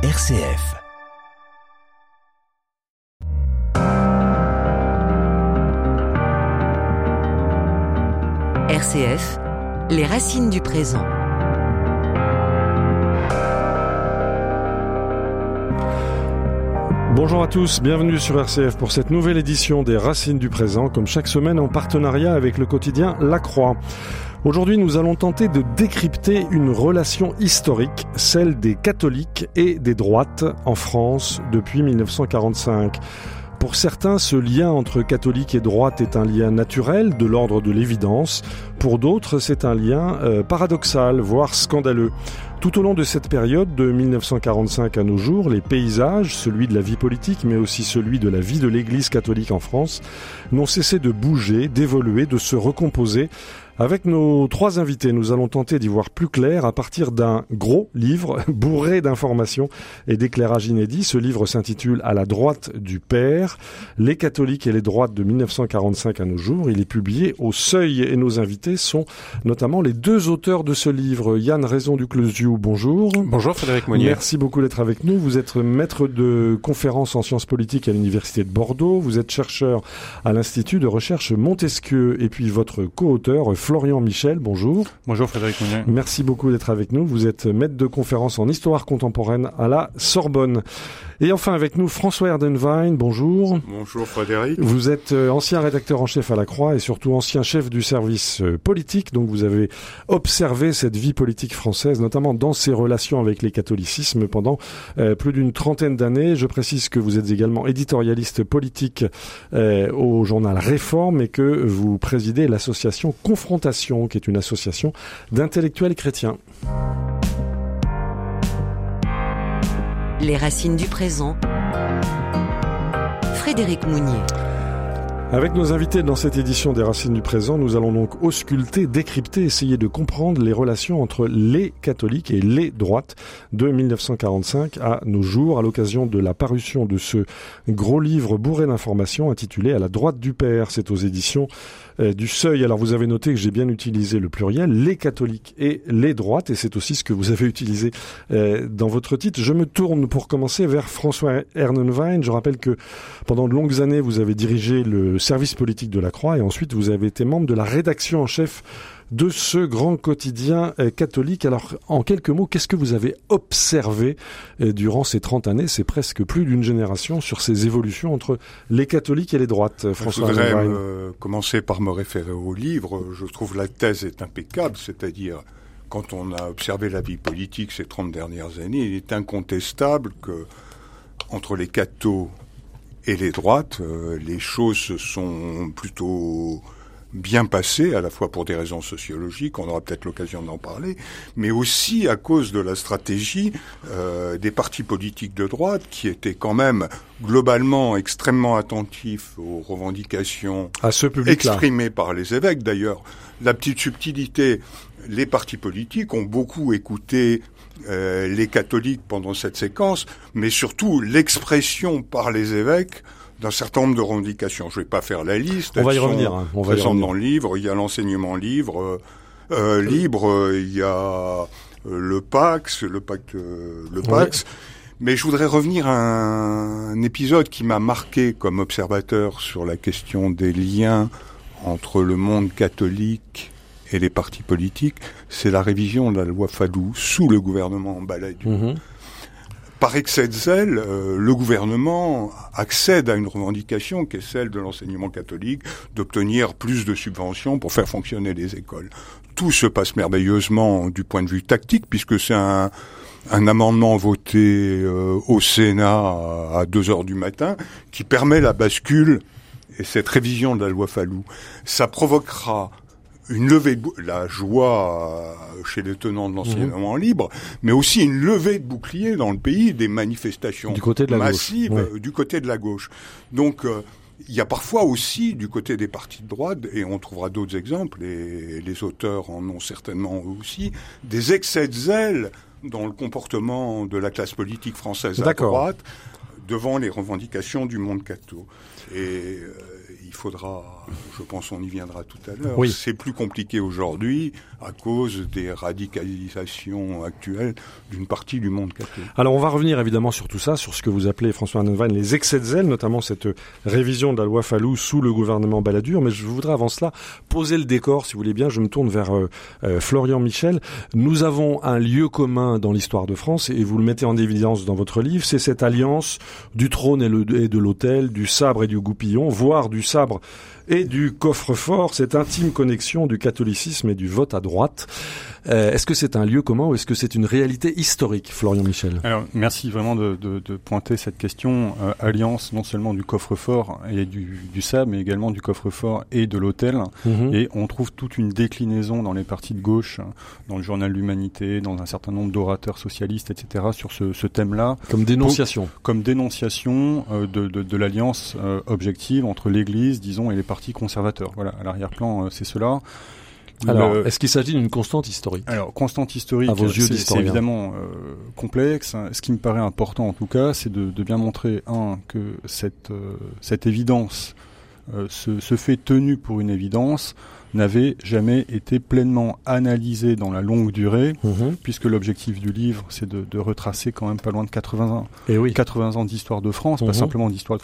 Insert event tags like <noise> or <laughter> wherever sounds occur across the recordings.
RCF. RCF, les racines du présent. Bonjour à tous, bienvenue sur RCF pour cette nouvelle édition des Racines du présent, comme chaque semaine en partenariat avec le quotidien La Croix. Aujourd'hui, nous allons tenter de décrypter une relation historique, celle des catholiques et des droites en France depuis 1945. Pour certains, ce lien entre catholiques et droite est un lien naturel, de l'ordre de l'évidence. Pour d'autres, c'est un lien euh, paradoxal, voire scandaleux. Tout au long de cette période, de 1945 à nos jours, les paysages, celui de la vie politique, mais aussi celui de la vie de l'Église catholique en France, n'ont cessé de bouger, d'évoluer, de se recomposer avec nos trois invités, nous allons tenter d'y voir plus clair à partir d'un gros livre <laughs> bourré d'informations et d'éclairages inédits. Ce livre s'intitule À la droite du Père, les catholiques et les droites de 1945 à nos jours. Il est publié au Seuil et nos invités sont notamment les deux auteurs de ce livre. Yann Raison du Closiou, bonjour. Bonjour Frédéric Monnier. Merci beaucoup d'être avec nous. Vous êtes maître de conférences en sciences politiques à l'Université de Bordeaux. Vous êtes chercheur à l'Institut de recherche Montesquieu et puis votre co-auteur Florian Michel, bonjour. Bonjour Frédéric Mounier. Merci beaucoup d'être avec nous. Vous êtes maître de conférence en histoire contemporaine à la Sorbonne. Et enfin avec nous François Erdenwein, bonjour. Bonjour Frédéric. Vous êtes euh, ancien rédacteur en chef à la Croix et surtout ancien chef du service euh, politique, donc vous avez observé cette vie politique française, notamment dans ses relations avec les catholicismes pendant euh, plus d'une trentaine d'années. Je précise que vous êtes également éditorialiste politique au journal Réforme et que vous présidez l'association Confrontation, qui est une association d'intellectuels chrétiens. Les racines du présent. Frédéric Mounier. Avec nos invités dans cette édition des Racines du présent, nous allons donc ausculter, décrypter, essayer de comprendre les relations entre les catholiques et les droites de 1945 à nos jours, à l'occasion de la parution de ce gros livre bourré d'informations intitulé À la droite du Père. C'est aux éditions euh, du seuil. Alors vous avez noté que j'ai bien utilisé le pluriel, les catholiques et les droites, et c'est aussi ce que vous avez utilisé euh, dans votre titre. Je me tourne pour commencer vers François Ernenwein. Je rappelle que pendant de longues années, vous avez dirigé le service politique de la Croix et ensuite vous avez été membre de la rédaction en chef de ce grand quotidien euh, catholique. Alors, en quelques mots, qu'est-ce que vous avez observé euh, durant ces 30 années? C'est presque plus d'une génération sur ces évolutions entre les catholiques et les droites, euh, François Je voudrais commencer par me référer au livre. Je trouve la thèse est impeccable, c'est-à-dire quand on a observé la vie politique ces 30 dernières années, il est incontestable que entre les cathos et les droites, les choses sont plutôt bien passé, à la fois pour des raisons sociologiques, on aura peut-être l'occasion d'en parler, mais aussi à cause de la stratégie euh, des partis politiques de droite qui étaient quand même globalement extrêmement attentifs aux revendications à ce exprimées par les évêques. D'ailleurs, la petite subtilité, les partis politiques ont beaucoup écouté euh, les catholiques pendant cette séquence, mais surtout l'expression par les évêques d'un certain nombre de revendications. Je ne vais pas faire la liste. On va y revenir. Hein. On va y revenir. dans le livre. Il y a l'enseignement libre, euh, euh libre. Euh, il y a le Pax, le pacte, le Pax. Mais je voudrais revenir à un, épisode qui m'a marqué comme observateur sur la question des liens entre le monde catholique et les partis politiques. C'est la révision de la loi Fadou sous le gouvernement Balladur. Mm par excès de zèle, euh, le gouvernement accède à une revendication qui est celle de l'enseignement catholique, d'obtenir plus de subventions pour faire fonctionner les écoles. Tout se passe merveilleusement du point de vue tactique, puisque c'est un, amendement voté euh, au Sénat à 2 heures du matin qui permet la bascule et cette révision de la loi Fallou. Ça provoquera une levée de la joie euh, chez les tenants de l'enseignement mhm. libre, mais aussi une levée de boucliers dans le pays, des manifestations du côté de la massives gauche. Euh, du côté de la gauche. Donc euh, il y a parfois aussi du côté des partis de droite, et on trouvera d'autres exemples, et les auteurs en ont certainement aussi, des excès de zèle dans le comportement de la classe politique française à droite devant les revendications du monde catho. Et il faudra, je pense on y viendra tout à l'heure, Oui. c'est plus compliqué aujourd'hui à cause des radicalisations actuelles d'une partie du monde catholique. Alors on va revenir évidemment sur tout ça, sur ce que vous appelez François Hanovan les excès de zèle, notamment cette révision de la loi Fallou sous le gouvernement Balladur. Mais je voudrais avant cela poser le décor, si vous voulez bien. Je me tourne vers euh, euh, Florian Michel. Nous avons un lieu commun dans l'histoire de France et vous le mettez en évidence dans votre livre, c'est cette alliance du trône et, le- et de l'autel, du sabre et du goupillon, voire du sabre et du coffre-fort, cette intime connexion du catholicisme et du vote à droite. Euh, est-ce que c'est un lieu commun ou est-ce que c'est une réalité historique, Florian Michel? Alors, merci vraiment de, de, de pointer cette question. euh, alliance non seulement du coffre-fort et du, du sabre, mais également du coffre-fort et de l'hôtel. Mhm. Et on trouve toute une déclinaison dans les partis de gauche, dans le journal L'Humanité, dans un certain nombre d'orateurs socialistes, etc., sur ce, ce thème-là, Comme dénonciation. comme dénonciation euh, de, de, de l'alliance euh, objective entre l'Église, disons, et les partis conservateurs. Voilà, à l'arrière-plan, euh, c'est cela. Alors, Le- est-ce qu'il s'agit d'une constante historique? Alors, constante historique, À vos yeux c'est- évidemment euh, complexe. Ce qui me paraît important, en tout cas, c'est de, de bien montrer, un, que cette, euh, cette évidence, euh, ce, ce fait tenu pour une évidence, n'avait jamais été pleinement analysé dans la longue durée, Mhm. puisque l'objectif du livre, c'est de, de retracer quand même pas loin de 80 ans, Et Eh oui. 80 ans d'histoire de France, Mhm. pas simplement d'histoire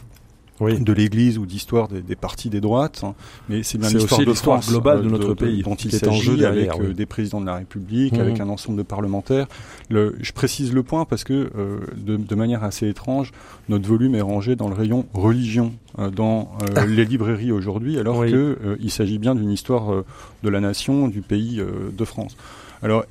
oui. de l'Église ou d'histoire des, des partis des droites, hein, mais c'est bien l'histoire de France globale de euh, notre pays dont qui il est en jeu derrière, avec euh, oui. des présidents de la République, Mhm. avec un ensemble de parlementaires. Le, je précise le point parce que euh, de, de manière assez étrange, notre volume est rangé dans le rayon religion euh, dans euh, les librairies aujourd'hui, alors Oui. que euh, s'agit bien d'une histoire de la nation, du pays de France. Alors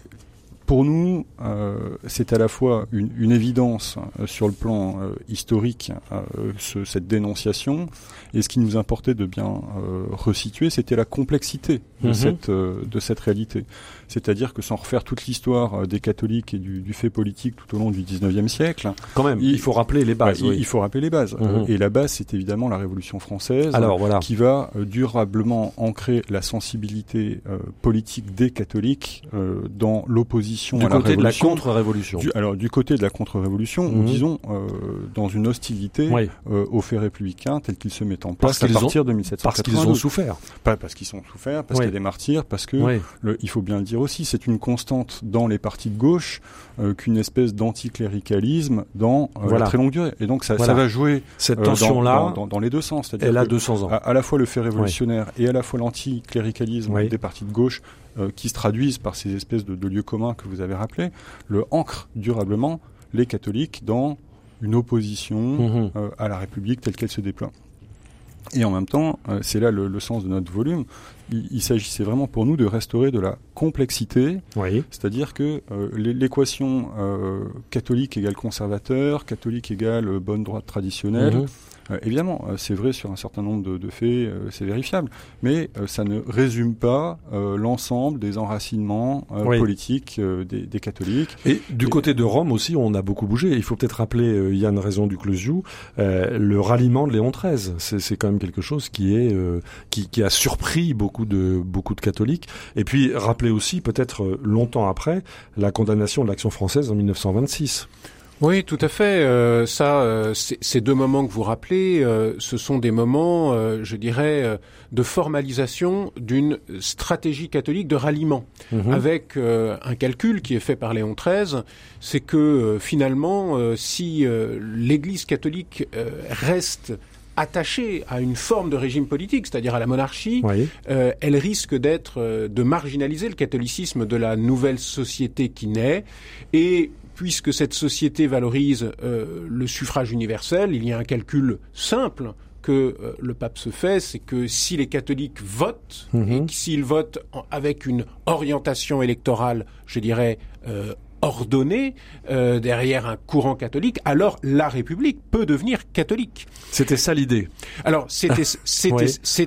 pour nous, euh, c'est à la fois une, une évidence euh, sur le plan euh, historique, euh, ce- cette dénonciation, et ce qui nous importait de bien euh, resituer, c'était la complexité de, Mhm. cette, euh, de cette réalité. C'est-à-dire que sans refaire toute l'histoire euh, des catholiques et du, du fait politique tout au long du 19e siècle, Quand même, il, Il- faut rappeler les bases. bah, il, oui. il faut rappeler les bases. Mhm. Et la base, c'est évidemment la Révolution française Alors voilà. qui va euh, durablement ancrer la sensibilité euh, politique des catholiques euh, dans l'opposition Du à la côté de la révolution. contre-révolution. Du- alors du côté de la contre-révolution, ou disons euh, dans une hostilité Oui, aux faits républicains tels qu'ils se mettent en Parce place à qu'ils ont- partir de parce 1792. qu'ils ont souffert. Pas parce qu'ils ont souffert, parce Oui. qu'il y a des martyrs, parce que Oui. le- il faut bien le dire aussi, c'est une constante dans les partis de gauche euh, qu'une espèce d'anticléricalisme dans euh, Voilà. la très longue durée. Et donc ça, Voilà. ça va jouer Cette euh, dans- tension-là, dans, dans- dans les deux sens. Elle a que 200 ans. à, à la fois le fait révolutionnaire et à la fois l'anticléricalisme Oui. des partis de gauche qui se traduisent par ces espèces de, de lieux communs que vous avez rappelés, le ancre durablement les catholiques dans une opposition euh, à la République telle qu'elle se déploie. Et en même temps, euh, c'est là le, le sens de notre volume, il, il s'agissait vraiment pour nous de restaurer de la complexité, Oui. c'est-à-dire que euh, l'é- l'équation euh, catholique égale conservateur, catholique égale euh, bonne droite traditionnelle, Mhm. Euh, évidemment, euh, c'est vrai sur un certain nombre de, de faits, euh, c'est vérifiable, mais euh, ça ne résume pas euh, l'ensemble des enracinements euh, Oui. politiques euh, des, des catholiques. Et du Et- côté de Rome aussi, on a beaucoup bougé. Il faut peut-être rappeler, euh, Yann Raison du Closiou, euh, le ralliement de Léon XIII. C'est, quand même quelque chose qui est euh, qui, qui a surpris beaucoup de beaucoup de catholiques. Et puis rappeler aussi, peut-être longtemps après, la condamnation de l'action française en 1926. Oui, tout à fait. Euh, ça, euh, ces deux moments que vous rappelez, euh, ce sont des moments, euh, je dirais, euh, de formalisation d'une stratégie catholique de ralliement, Mhm. avec euh, un calcul qui est fait par Léon XIII, c'est que euh, finalement, euh, si euh, l'Église catholique euh, reste attachée à une forme de régime politique, c'est-à-dire à la monarchie, Oui. euh, elle risque d'être euh, de marginaliser le catholicisme de la nouvelle société qui naît et puisque cette société valorise euh, le suffrage universel, il y a un calcul simple que euh, le pape se fait, c'est que si les catholiques votent, et que s'ils votent en- avec une orientation électorale, je dirais, euh, ordonnée, euh, derrière un courant catholique, alors la République peut devenir catholique. C'était ça l'idée. Alors c'était <laughs> c'était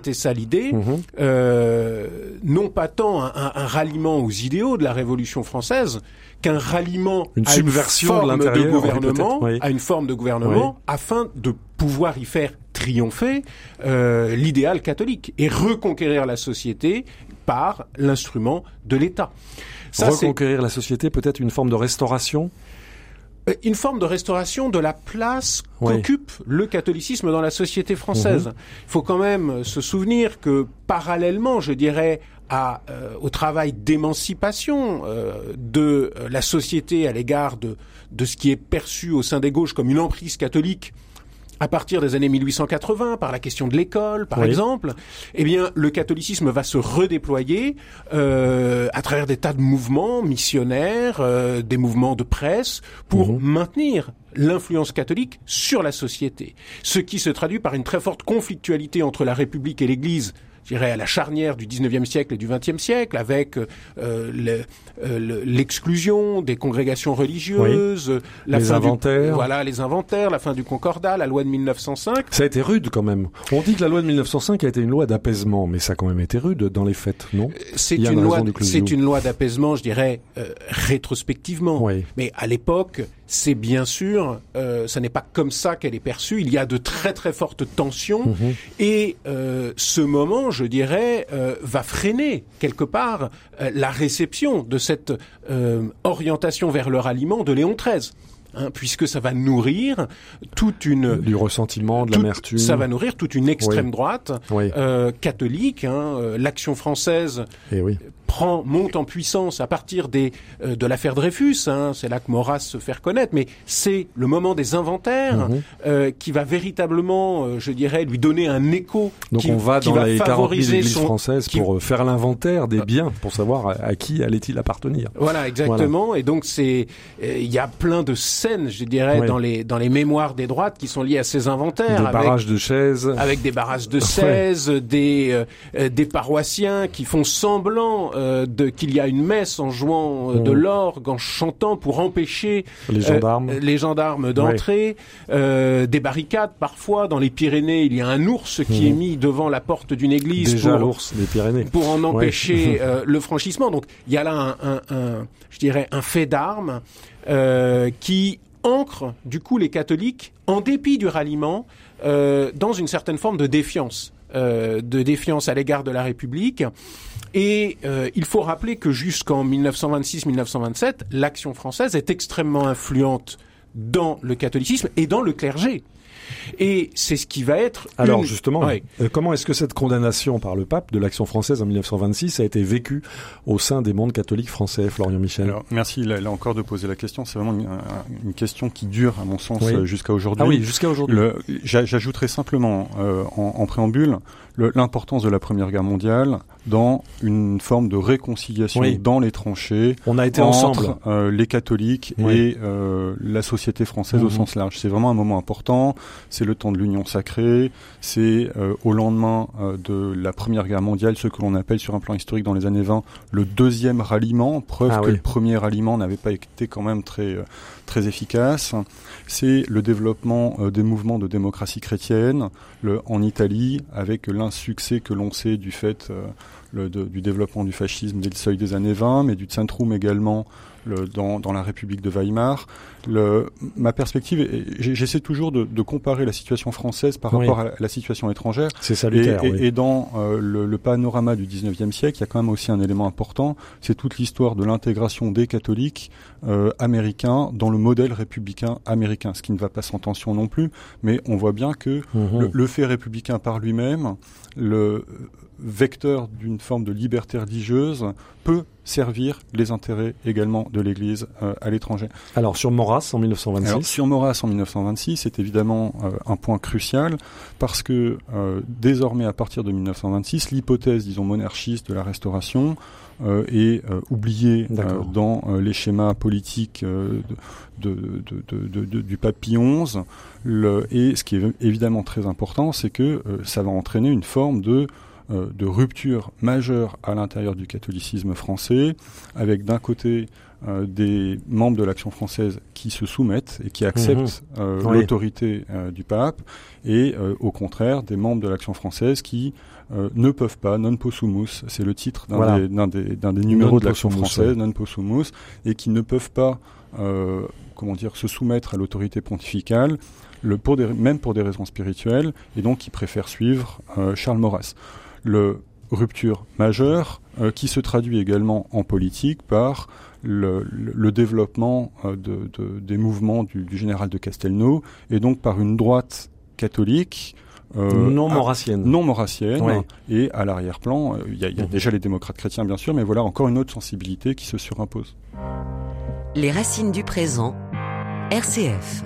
Oui. ça l'idée Mhm. euh, non pas tant un ralliement aux idéaux de la Révolution française qu'un ralliement Une à subversion de une forme oui, gouvernement, oui. à une forme de gouvernement, afin de pouvoir y faire triompher euh, l'idéal catholique et reconquérir la société par l'instrument de l'État. Reconquérir la société, peut-être une forme de restauration? euh, une forme de restauration de la place Oui. qu'occupe le catholicisme dans la société française. Mhm. Il faut quand même se souvenir que parallèlement, je dirais, à, euh, au travail d'émancipation euh, de euh, la société à l'égard de, de ce qui est perçu au sein des gauches comme une emprise catholique à partir des années 1880, par la question de l'école, par Oui. exemple, eh bien, le catholicisme va se redéployer euh, à travers des tas de mouvements missionnaires, euh, des mouvements de presse, pour Mhm. maintenir l'influence catholique sur la société. Ce qui se traduit par une très forte conflictualité entre la République et l'Église je dirais à la charnière du 19e siècle et du 20e siècle, avec euh, le- euh, le- l'exclusion des congrégations religieuses, la Les fin du- inventaires. voilà, les inventaires, la fin du concordat, la loi de 1905. Ça a été rude quand même. On dit que la loi de 1905 a été une loi d'apaisement, mais ça a quand même été rude dans les faits, non? C'est une une loi, de c'est Clouseau. une loi d'apaisement, je dirais, euh, rétrospectivement. Oui. Mais à l'époque, c'est bien sûr, euh, ça n'est pas comme ça qu'elle est perçue. Il y a de très très fortes tensions Mhm. et euh, ce moment, je dirais, euh, va freiner quelque part euh, la réception de cette euh, orientation vers le ralliement de Léon XIII. hein, puisque ça va nourrir toute une Du ressentiment, de l'amertume. ça va nourrir toute une extrême Oui. droite Oui. euh, catholique. Hein, euh, L'action française Et oui. Prend monte en puissance à partir des euh, de l'affaire Dreyfus. Hein, c'est là que Maurras se fait reconnaître. Mais c'est le moment des inventaires Mhm. euh, qui va véritablement, euh, je dirais, lui donner un écho. Donc qui, on va dans les 40 000 favoriser églises son- françaises qui- pour euh, faire l'inventaire des biens, pour savoir à, à qui allait-il appartenir. Voilà, exactement. Et donc c'est, euh, il y a plein de scènes, je dirais, Ouais. dans les dans les mémoires des droites qui sont liées à ces inventaires. Des avec- barrages de chaises. avec des barrages de <laughs> 16, des euh, euh, des paroissiens qui font semblant euh, de qu'il y a une messe en jouant euh, de Mhm. l'orgue, en chantant pour empêcher Les gendarmes. euh, les gendarmes d'entrer, des barricades parfois dans les Pyrénées, il y a un ours qui est mis devant la porte d'une église Déjà pour l'ours des Pyrénées. pour en empêcher <laughs> le franchissement. Donc il y a là un, un, un- je dirais un fait d'armes qui ancre du coup les catholiques, en dépit du ralliement, euh, dans une certaine forme de défiance, euh, de défiance à l'égard de la République. Et euh, il faut rappeler que jusqu'en 1926-1927, l'action française est extrêmement influente dans le catholicisme et dans le clergé. Et c'est ce qui va être Alors une- justement, Ouais. euh, comment est-ce que cette condamnation par le pape de l'action française en 1926 a été vécue au sein des mondes catholiques français, Florian Michel? Alors, merci là, là encore de poser la question. C'est vraiment une, un- une question qui dure, à mon sens, Oui. euh, jusqu'à aujourd'hui. Ah oui, jusqu'à aujourd'hui. J'ajouterai simplement euh, en, en préambule le- l'importance de la Première Guerre mondiale dans une forme de réconciliation Oui. dans les tranchées On a été entre ensemble. euh, les catholiques Oui. et euh, la société française Mhm. au sens large. C'est vraiment un moment important. C'est le temps de l'union sacrée. C'est euh, au lendemain euh, de la Première Guerre mondiale, ce que l'on appelle sur un plan historique dans les années 20 le deuxième ralliement. Preuve Ah que oui. le premier ralliement n'avait pas été quand même très très efficace. C'est le développement des mouvements de démocratie chrétienne le, en Italie, avec l'insuccès que l'on sait du fait euh, du développement du fascisme dès le seuil des années 20, mais du Zentrum également le, dans, dans la République de Weimar. Le, ma perspective, j'essaie toujours de, de comparer la situation française par Oui. rapport à la, situation étrangère. C'est salutaire. et- oui. et dans euh, le, le panorama du 19e siècle, il y a quand même aussi un élément important, c'est toute l'histoire de l'intégration des catholiques euh, américains dans le modèle républicain américain, ce qui ne va pas sans tension non plus, mais on voit bien que Mhm. le, le fait républicain par lui-même, le vecteur d'une forme de liberté religieuse, peut servir les intérêts également de l'Église euh, à l'étranger. Alors sur Maurras en 1926. Alors, sur Maurras en 1926, c'est évidemment euh, un point crucial parce que euh, désormais, à partir de 1926, l'hypothèse, disons, monarchiste de la Restauration est oubliée dans les schémas politiques de, de, de, du XI. Le, et ce qui est évidemment très important, c'est que ça va entraîner une forme de euh, de rupture majeure à l'intérieur du catholicisme français, avec d'un côté euh, des membres de l'Action française qui se soumettent et qui acceptent euh, Oui. l'autorité euh, du pape, et euh, au contraire des membres de l'Action française qui euh, ne peuvent pas, non possumus, c'est le titre d'un Voilà. des, numéros Non de l'Action française, ouais. non possumus, et qui ne peuvent pas, euh, comment dire, se soumettre à l'autorité pontificale, le, pour des, même pour des raisons spirituelles, et donc qui préfèrent suivre euh, Charles Maurras. Le rupture majeure, qui se traduit également en politique par le, le, développement de, de, des mouvements du, du, général de Castelnau et donc par une droite catholique euh, non maurassienne. Non maurassienne. Et à l'arrière-plan, il y a, y a mmh. déjà les démocrates chrétiens, bien sûr, mais voilà encore une autre sensibilité qui se surimpose. Les racines du présent, RCF.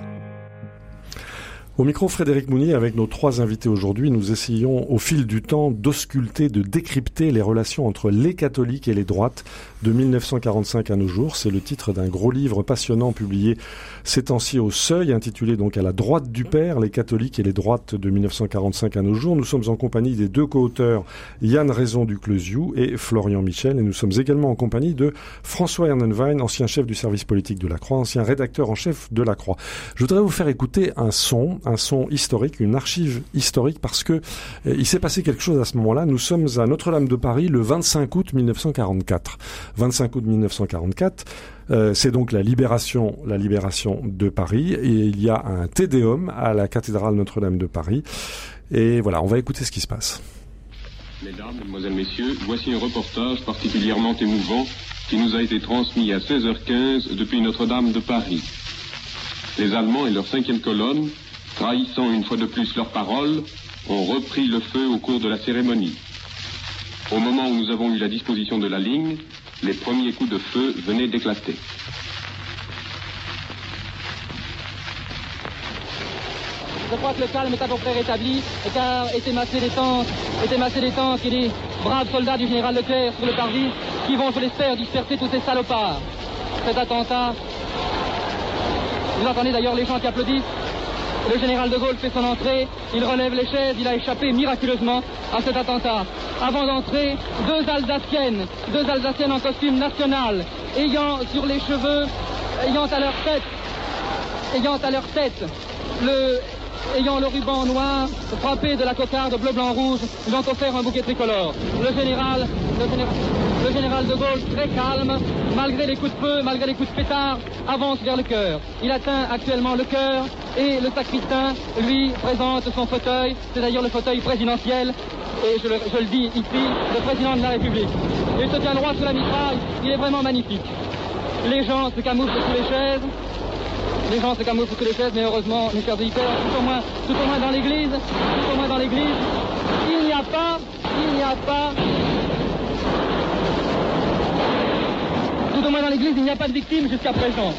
Au micro Frédéric Mounier, avec nos trois invités aujourd'hui, nous essayons au fil du temps d'ausculter, de décrypter les relations entre les catholiques et les droites de 1945 à nos jours. C'est le titre d'un gros livre passionnant publié ces temps-ci au Seuil, intitulé donc à la droite du Père, les catholiques et les droites de 1945 à nos jours. Nous sommes en compagnie des deux co-auteurs Yann Raison du Clesiou et Florian Michel, et nous sommes également en compagnie de François Ernenwein, ancien chef du service politique de la Croix, ancien rédacteur en chef de la Croix. Je voudrais vous faire écouter un son, son historique, une archive historique, parce que eh, il s'est passé quelque chose à ce moment-là. Nous sommes à Notre-Dame de Paris le 25 août 1944. 25 août 1944. Euh, c'est donc la libération, la libération de Paris, et il y a un tédéum à la cathédrale Notre-Dame de Paris. Et voilà, on va écouter ce qui se passe. Mesdames, Mesdemoiselles, Messieurs, voici un reportage particulièrement émouvant qui nous a été transmis à 16h15 depuis Notre-Dame de Paris. Les Allemands et leur cinquième colonne, trahissant une fois de plus leurs paroles, ont repris le feu au cours de la cérémonie. Au moment où nous avons eu la disposition de la ligne, les premiers coups de feu venaient d'éclater. Je crois que le calme est à peu près rétabli, car étaient massés des tanks, étaient massés des tanks et des braves soldats du général Leclerc sur le parvis qui vont, je l'espère, disperser tous ces salopards. Cet attentat, vous entendez d'ailleurs les gens qui applaudissent, le général de Gaulle fait son entrée, il relève les chaises, il a échappé miraculeusement à cet attentat. Avant d'entrer, deux Alsaciennes, deux Alsaciennes en costume national, ayant sur les cheveux, ayant à leur tête, ayant à leur tête le ayant le ruban noir frappé de la cocarde bleu, blanc, rouge, lui ont offert un bouquet tricolore. Le général, le général, de Gaulle, très calme, malgré les coups de feu, malgré les coups de pétard, avance vers le cœur. Il atteint actuellement le cœur et le sacristain lui présente son fauteuil, c'est d'ailleurs le fauteuil présidentiel, et je le, dis ici, le président de la République. Il se tient droit sous la mitraille, il est vraiment magnifique. Les gens se camouflent sous les chaises, les gens se camouflent sous les chaises, mais heureusement, mes chers auditeurs, tout au moins, tout au moins dans l'église, tout au moins dans l'église, il n'y a pas, il n'y a pas, tout au moins dans l'église, il n'y a pas de victimes jusqu'à présent.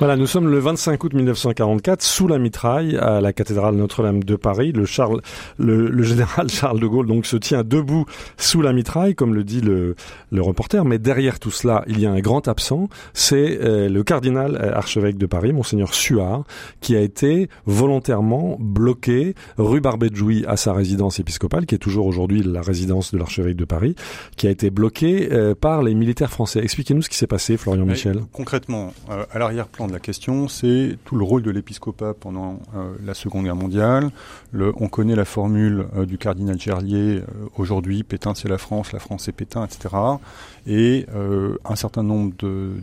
Voilà, nous sommes le 25 août 1944 sous la mitraille à la cathédrale Notre-Dame de Paris. Le, Charles, le, le, général <laughs> Charles de Gaulle donc se tient debout sous la mitraille, comme le dit le, le reporter. Mais derrière tout cela, il y a un grand absent. C'est euh, le cardinal euh, archevêque de Paris, monseigneur Suard, qui a été volontairement bloqué rue Barbet de à sa résidence épiscopale, qui est toujours aujourd'hui la résidence de l'archevêque de Paris, qui a été bloqué euh, par les militaires français. Expliquez-nous ce qui s'est passé, Florian Michel. Concrètement, à l'arrière-plan la question, c'est tout le rôle de l'épiscopat pendant euh, la Seconde Guerre mondiale. Le, on connaît la formule euh, du cardinal Gerlier, euh, aujourd'hui Pétain c'est la France, la France c'est Pétain, etc. Et un certain nombre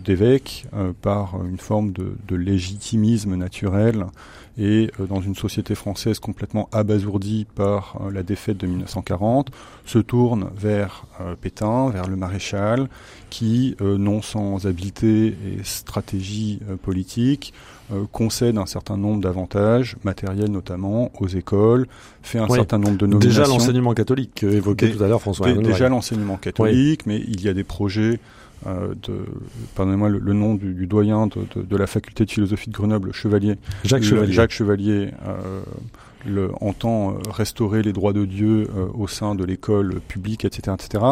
d'évêques, par une forme de légitimisme naturel, et dans une société française complètement abasourdie par la défaite de 1940, se tournent vers Pétain, vers le maréchal, qui, non sans habileté et stratégie politique, euh, concède un certain nombre d'avantages, matériels notamment, aux écoles, fait un certain nombre de nominations. Déjà l'enseignement catholique évoqué tout à l'heure François. déjà l'enseignement catholique, mais il y a des projets euh, de, pardonnez-moi le, nom du, doyen de, de, la faculté de philosophie de Grenoble, Chevalier. Jacques Chevalier. Jacques Chevalier euh, le, entend euh, restaurer les droits de Dieu euh, au sein de l'école publique, etc., etc.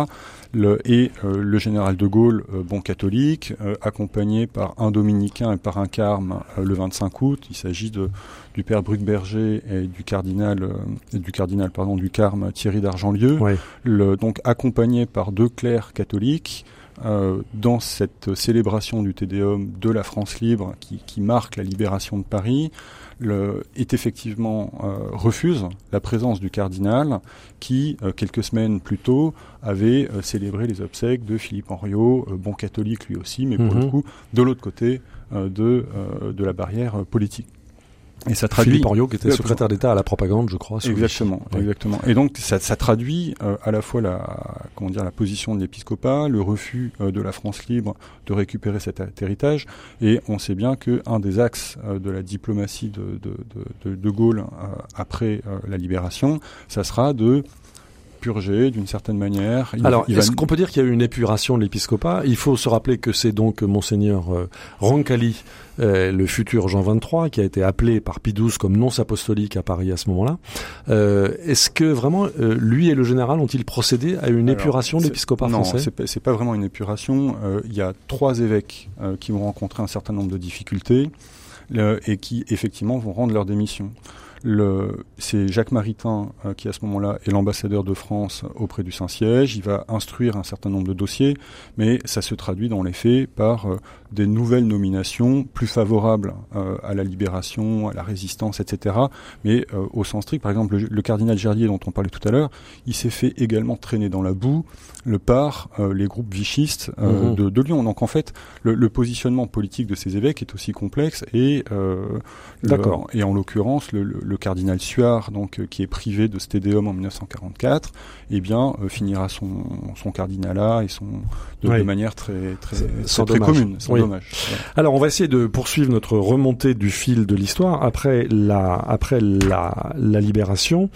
Le, et euh, le général de Gaulle, bon catholique, accompagné par un dominicain et par un carme le 25 août. Il s'agit de du père Bruckberger et du cardinal, et du cardinal pardon du carme Thierry d'Argentlieu. Le, donc accompagné par deux clercs catholiques. Dans cette célébration du Tédéum de la France libre qui, qui marque la libération de Paris, le, est effectivement euh, refuse la présence du cardinal qui, euh, quelques semaines plus tôt, avait euh, célébré les obsèques de Philippe Henriot, bon catholique lui aussi, mais pour le mhm. coup de l'autre côté de, de la barrière politique. Et ça traduit Philippe Oriot, qui était secrétaire d'État à la propagande, je crois. Exactement, exactement. Et donc ça, ça traduit euh, à la fois la comment dire la position de l'épiscopat, le refus euh, de la France libre de récupérer cet, héritage. Et on sait bien que un des axes euh, de la diplomatie de de, de, de Gaulle après la libération, ça sera de d'une certaine manière. Alors, est-ce qu'on peut dire qu'il y a eu une épuration de l'épiscopat? Il faut se rappeler que c'est donc monseigneur euh, Roncalli, euh, le futur Jean XXIII, qui a été appelé par Pie XII comme nonce apostolique à Paris à ce moment-là. Euh, est-ce que vraiment lui et le général ont-ils procédé à une épuration de l'épiscopat français? Non, c'est pas vraiment une épuration. Il y a trois évêques qui vont rencontrer un certain nombre de difficultés et qui effectivement vont rendre leur démission c'est Jacques Maritain euh, qui à ce moment-là est l'ambassadeur de France auprès du Saint-Siège. Il va instruire un certain nombre de dossiers, mais ça se traduit dans les faits par euh, des nouvelles nominations plus favorables euh, à la libération, à la résistance, etc. Mais au sens strict, par exemple, le, cardinal Gerlier dont on parlait tout à l'heure, il s'est fait également traîner dans la boue le par les groupes vichistes mmh. de, Lyon. Donc en fait, le, positionnement politique de ces évêques est aussi complexe et, D'accord. et en l'occurrence, le, le cardinal Suard, donc euh, qui est privé de stédéum en 1944, eh bien euh, finira son, son cardinalat et son de, manière très très, très commune, dommage. Alors on va essayer de poursuivre notre remontée du fil de l'histoire après la après la, la libération.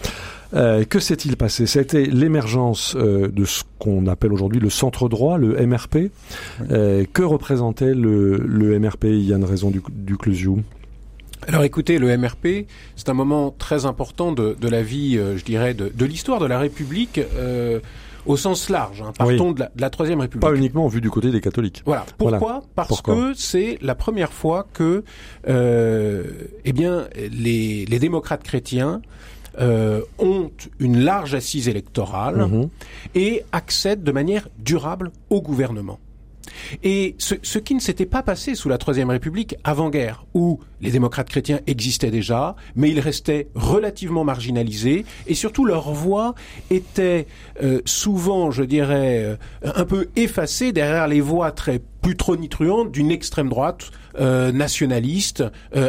Euh, que s'est-il passé? C'était l'émergence de ce qu'on appelle aujourd'hui le centre droit, le MRP. que représentait le, le MRP Yann Raison du, du alors écoutez, le MRP, c'est un moment très important de, de la vie, euh, je dirais, de, de l'histoire de la République. Au sens large. Hein. Partons de, la, Troisième République. Pas uniquement vu du côté des catholiques. Voilà. Pourquoi? Parce que c'est la première fois que, euh, eh bien, les, les démocrates chrétiens euh, ont une large assise électorale mhm. et accèdent de manière durable au gouvernement. Et ce, qui ne s'était pas passé sous la Troisième République avant-guerre, où les démocrates chrétiens existaient déjà, mais ils restaient relativement marginalisés, et surtout leur voix était euh, souvent, je dirais, euh, un peu effacée derrière les voix très plus tronitruantes d'une extrême droite euh, nationaliste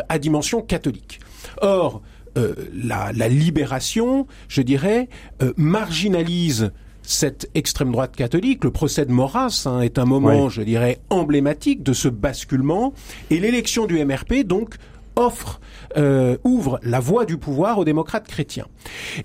à dimension catholique. Or, la, libération, je dirais, marginalise cette extrême droite catholique, le procès de Maurras hein, est un moment, je dirais, emblématique de ce basculement. Et l'élection du MRP, donc, offre, euh, ouvre la voie du pouvoir aux démocrates chrétiens.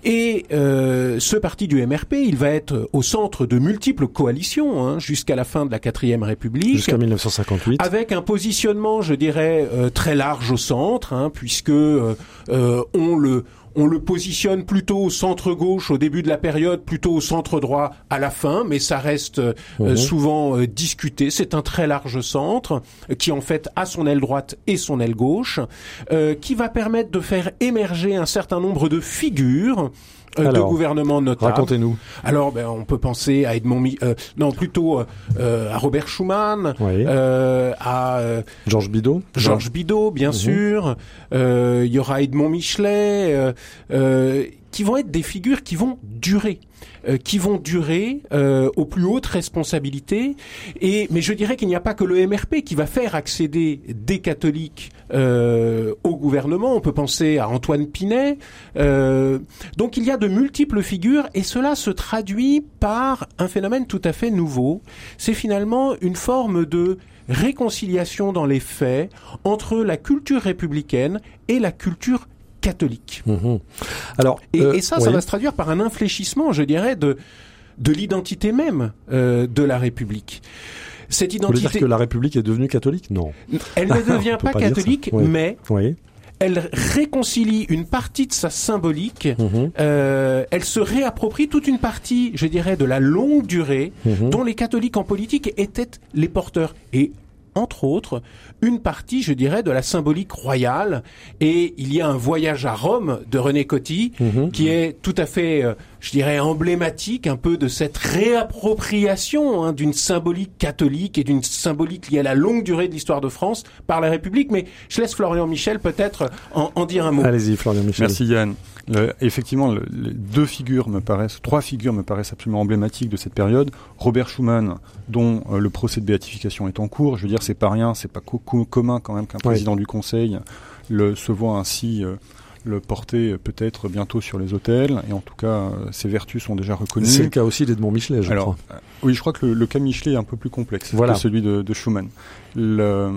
Et euh, ce parti du MRP, il va être au centre de multiples coalitions hein, jusqu'à la fin de la quatrième République. Jusqu'en 1958. Avec un positionnement, je dirais, euh, très large au centre, hein, puisque on le on le positionne plutôt au centre gauche au début de la période, plutôt au centre droit à la fin, mais ça reste euh, mhm. souvent euh, discuté. C'est un très large centre euh, qui en fait a son aile droite et son aile gauche, qui va permettre de faire émerger un certain nombre de figures euh, de gouvernement notables. Racontez-nous. Alors, ben, on peut penser à Edmond, euh, non, plutôt euh, à Robert Schuman, euh, à Georges Bidault. Georges Bidault, bien mhm. sûr. Il y aura Edmond Michelet, qui vont être des figures qui vont durer. Euh, qui vont durer euh, aux plus hautes responsabilités. Et mais je dirais qu'il n'y a pas que le MRP qui va faire accéder des catholiques euh, au gouvernement. On peut penser à Antoine Pinet. donc il y a de multiples figures et cela se traduit par un phénomène tout à fait nouveau. C'est finalement une forme de réconciliation dans les faits entre la culture républicaine et la culture catholique. Mhm. Alors, et, euh, ça, ça va se traduire par un infléchissement, je dirais, de de l'identité même euh, de la République. Cette identité. Vous dire que la République est devenue catholique? Non. Elle ne <laughs> devient pas, catholique, mais elle réconcilie une partie de sa symbolique, mhm. euh, elle se réapproprie toute une partie, je dirais, de la longue durée mhm. dont les catholiques en politique étaient les porteurs. Et entre autres, une partie, je dirais, de la symbolique royale. Et il y a un voyage à Rome de René Coty mhm. qui est tout à fait, euh, je dirais, emblématique un peu de cette réappropriation hein, d'une symbolique catholique et d'une symbolique liée à la longue durée de l'histoire de France par la République. Mais je laisse Florian Michel peut-être en, en dire un mot. Allez-y, Florian Michel. Merci Yann. Euh, effectivement, les deux figures me paraissent, trois figures me paraissent absolument emblématiques de cette période. Robert Schuman, dont euh, le procès de béatification est en cours. Je veux dire, c'est pas rien, c'est pas commun quand même qu'un président du Conseil le, se voit ainsi le porter peut-être bientôt sur les hôtels, et en tout cas, ses vertus sont déjà reconnues. C'est le cas aussi d'Edmond Michelet, je Alors, crois. oui, je crois que le, le, cas Michelet est un peu plus complexe voilà. que celui de, de Schumann. Le,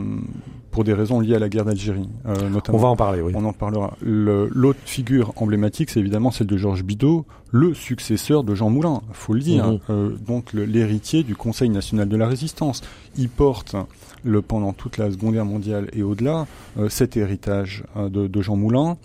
pour des raisons liées à la guerre d'Algérie, euh, notamment. On va en parler, oui. On en parlera. L'autre figure emblématique, c'est évidemment celle de Georges Bidault, le successeur de Jean Moulin, faut le dire. Mhm. Euh, donc l'héritier du Conseil national de la résistance. Il porte le, pendant toute la Seconde Guerre mondiale et au-delà euh, cet héritage de, de Jean Moulin.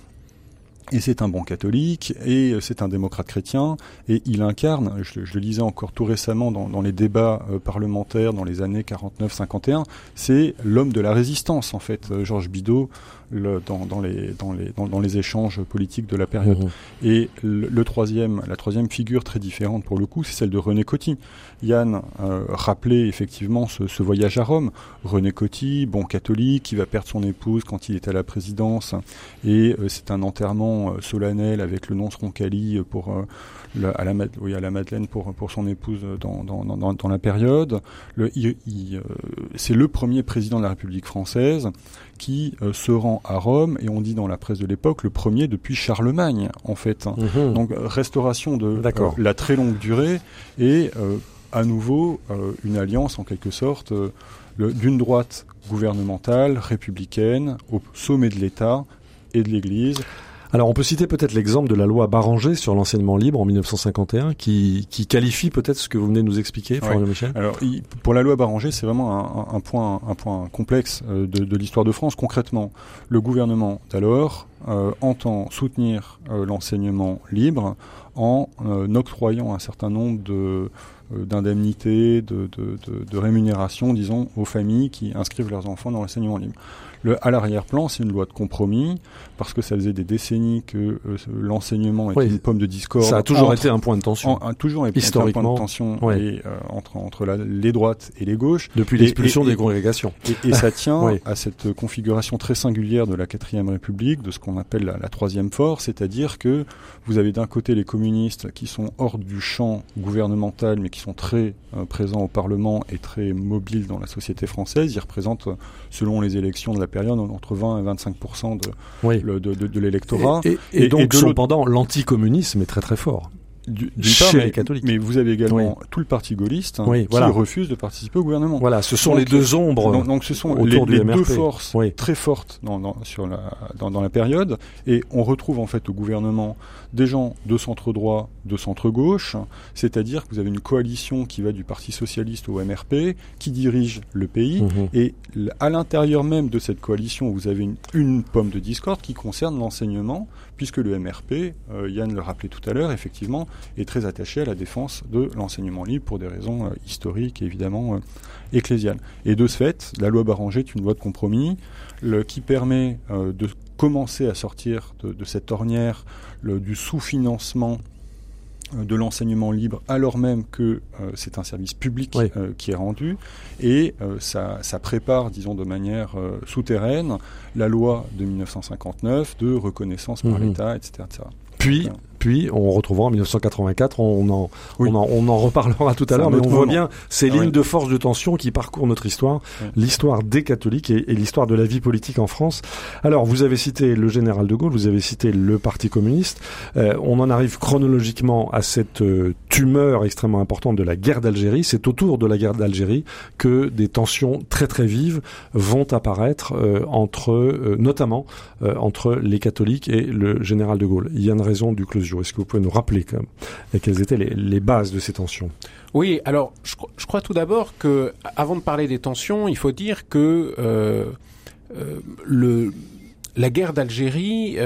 Et c'est un bon catholique, et c'est un démocrate chrétien, et il incarne, je, le lisais encore tout récemment dans, dans les débats euh, parlementaires dans les années 49-51, c'est l'homme de la résistance en fait, euh, Georges Bidault, le, dans, dans, les, dans, les, dans, dans, les échanges politiques de la période. Mhm. Et le, le, troisième, la troisième figure très différente pour le coup, c'est celle de René Coty. Yann euh, rappelait effectivement ce, ce, voyage à Rome. René Coty, bon catholique, qui va perdre son épouse quand il est à la présidence, et euh, c'est un enterrement euh, solennel avec le nonce Roncalli pour euh, le, à, la, oui, à la Madeleine pour, pour son épouse dans, dans, dans, dans la période. Le, il, il, c'est le premier président de la République française qui euh, se rend à Rome et on dit dans la presse de l'époque le premier depuis Charlemagne en fait. Mhm. Donc restauration de euh, la très longue durée et euh, à nouveau une alliance en quelque sorte d'une droite gouvernementale républicaine au sommet de l'État et de l'Église alors on peut citer peut-être l'exemple de la loi Barranger sur l'enseignement libre en 1951 qui, qui qualifie peut-être ce que vous venez de nous expliquer, Florian ouais. Michel? Alors pour la loi Barranger, c'est vraiment un, un, point, un point complexe euh, de, de l'histoire de France. Concrètement, le gouvernement d'alors euh, entend soutenir euh, l'enseignement libre en euh, octroyant un certain nombre de d'indemnités, de, de, de, de rémunérations, disons, aux familles qui inscrivent leurs enfants dans l'enseignement libre. Le, à l'arrière-plan, c'est une loi de compromis, parce que ça faisait des décennies que euh, l'enseignement était oui, une pomme de discorde. Ça a toujours entre, été un point de tension. En, toujours Historiquement, un point de tension oui. et, euh, entre, entre la, les droites et les gauches. Depuis l'expulsion des congrégations. Et, et ça tient <laughs> oui. à cette configuration très singulière de la quatrième République, de ce qu'on appelle la, la troisième force, c'est-à-dire que vous avez d'un côté les communistes qui sont hors du champ gouvernemental, mais qui sont très euh, présents au Parlement et très mobiles dans la société française. Ils représentent, selon les élections de la période, entre 20 et 25% de, oui. Le, de, de, de l'électorat. Et, et, et, donc, cependant, l'anticommunisme est très très fort. Du, chez part, mais, les catholiques. Mais vous avez également oui. tout le parti gaulliste hein, oui, qui refuse de participer au gouvernement. Voilà, ce sont donc, les deux ombres. Donc, donc ce sont les, deux forces oui. très fortes dans, dans, sur la, dans, dans, la période. Et on retrouve en fait au gouvernement des gens de centre droit, de centre gauche, c'est-à-dire que vous avez une coalition qui va du Parti socialiste au MRP, qui dirige le pays. Mmh. Et à l'intérieur même de cette coalition, vous avez une, une pomme de discorde qui concerne l'enseignement, puisque le MRP, euh, Yann le rappelait tout à l'heure, effectivement, est très attaché à la défense de l'enseignement libre pour des raisons euh, historiques et évidemment euh, ecclésiales. Et de ce fait, la loi Barranger est une loi de compromis le, qui permet euh, de commencer à sortir de, de cette ornière le, du sous-financement euh, de l'enseignement libre alors même que euh, c'est un service public oui. euh, qui est rendu et euh, ça, ça, prépare, disons de manière euh, souterraine, la loi de 1959 de reconnaissance par mmh. l'État, etc., etc. Puis. Puis on retrouvera en 1984, on en, Oui. on en, on en reparlera tout à l'heure, mais on voit bien ces Ah lignes oui. de force de tension qui parcourent notre histoire, Oui. l'histoire des catholiques et, et l'histoire de la vie politique en France. Alors, vous avez cité le général de Gaulle, vous avez cité le Parti communiste. Euh, on en arrive chronologiquement à cette euh, tumeur extrêmement importante de la guerre d'Algérie. C'est autour de la guerre d'Algérie que des tensions très très vives vont apparaître euh, entre, euh, notamment euh, entre les catholiques et le général de Gaulle. Il y a une raison du Est-ce que vous pouvez nous rappeler quand quelles étaient les, bases de ces tensions? Oui, alors je, crois tout d'abord que, avant de parler des tensions, il faut dire que euh, euh, le, la guerre d'Algérie.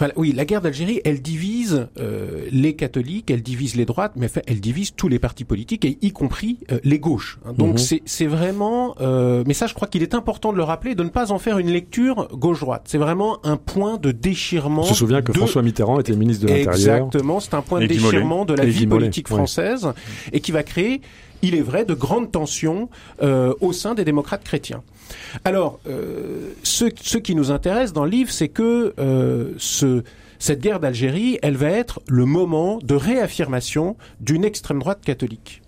Enfin, oui, la guerre d'Algérie, elle divise euh, les catholiques, elle divise les droites, mais enfin, elle divise tous les partis politiques, et y compris euh, les gauches. Donc Mhm. c'est c'est vraiment, euh, mais ça, je crois qu'il est important de le rappeler, de ne pas en faire une lecture gauche-droite. C'est vraiment un point de déchirement. On se souvient que de- François Mitterrand était ministre de l'Intérieur. Exactement, c'est un point de déchirement de la Et vie politique française et qui va créer, il est vrai, de grandes tensions euh, au sein des démocrates chrétiens. Alors, euh, ce, qui nous intéresse dans le livre, c'est que euh, ce, cette guerre d'Algérie, elle va être le moment de réaffirmation d'une extrême droite catholique.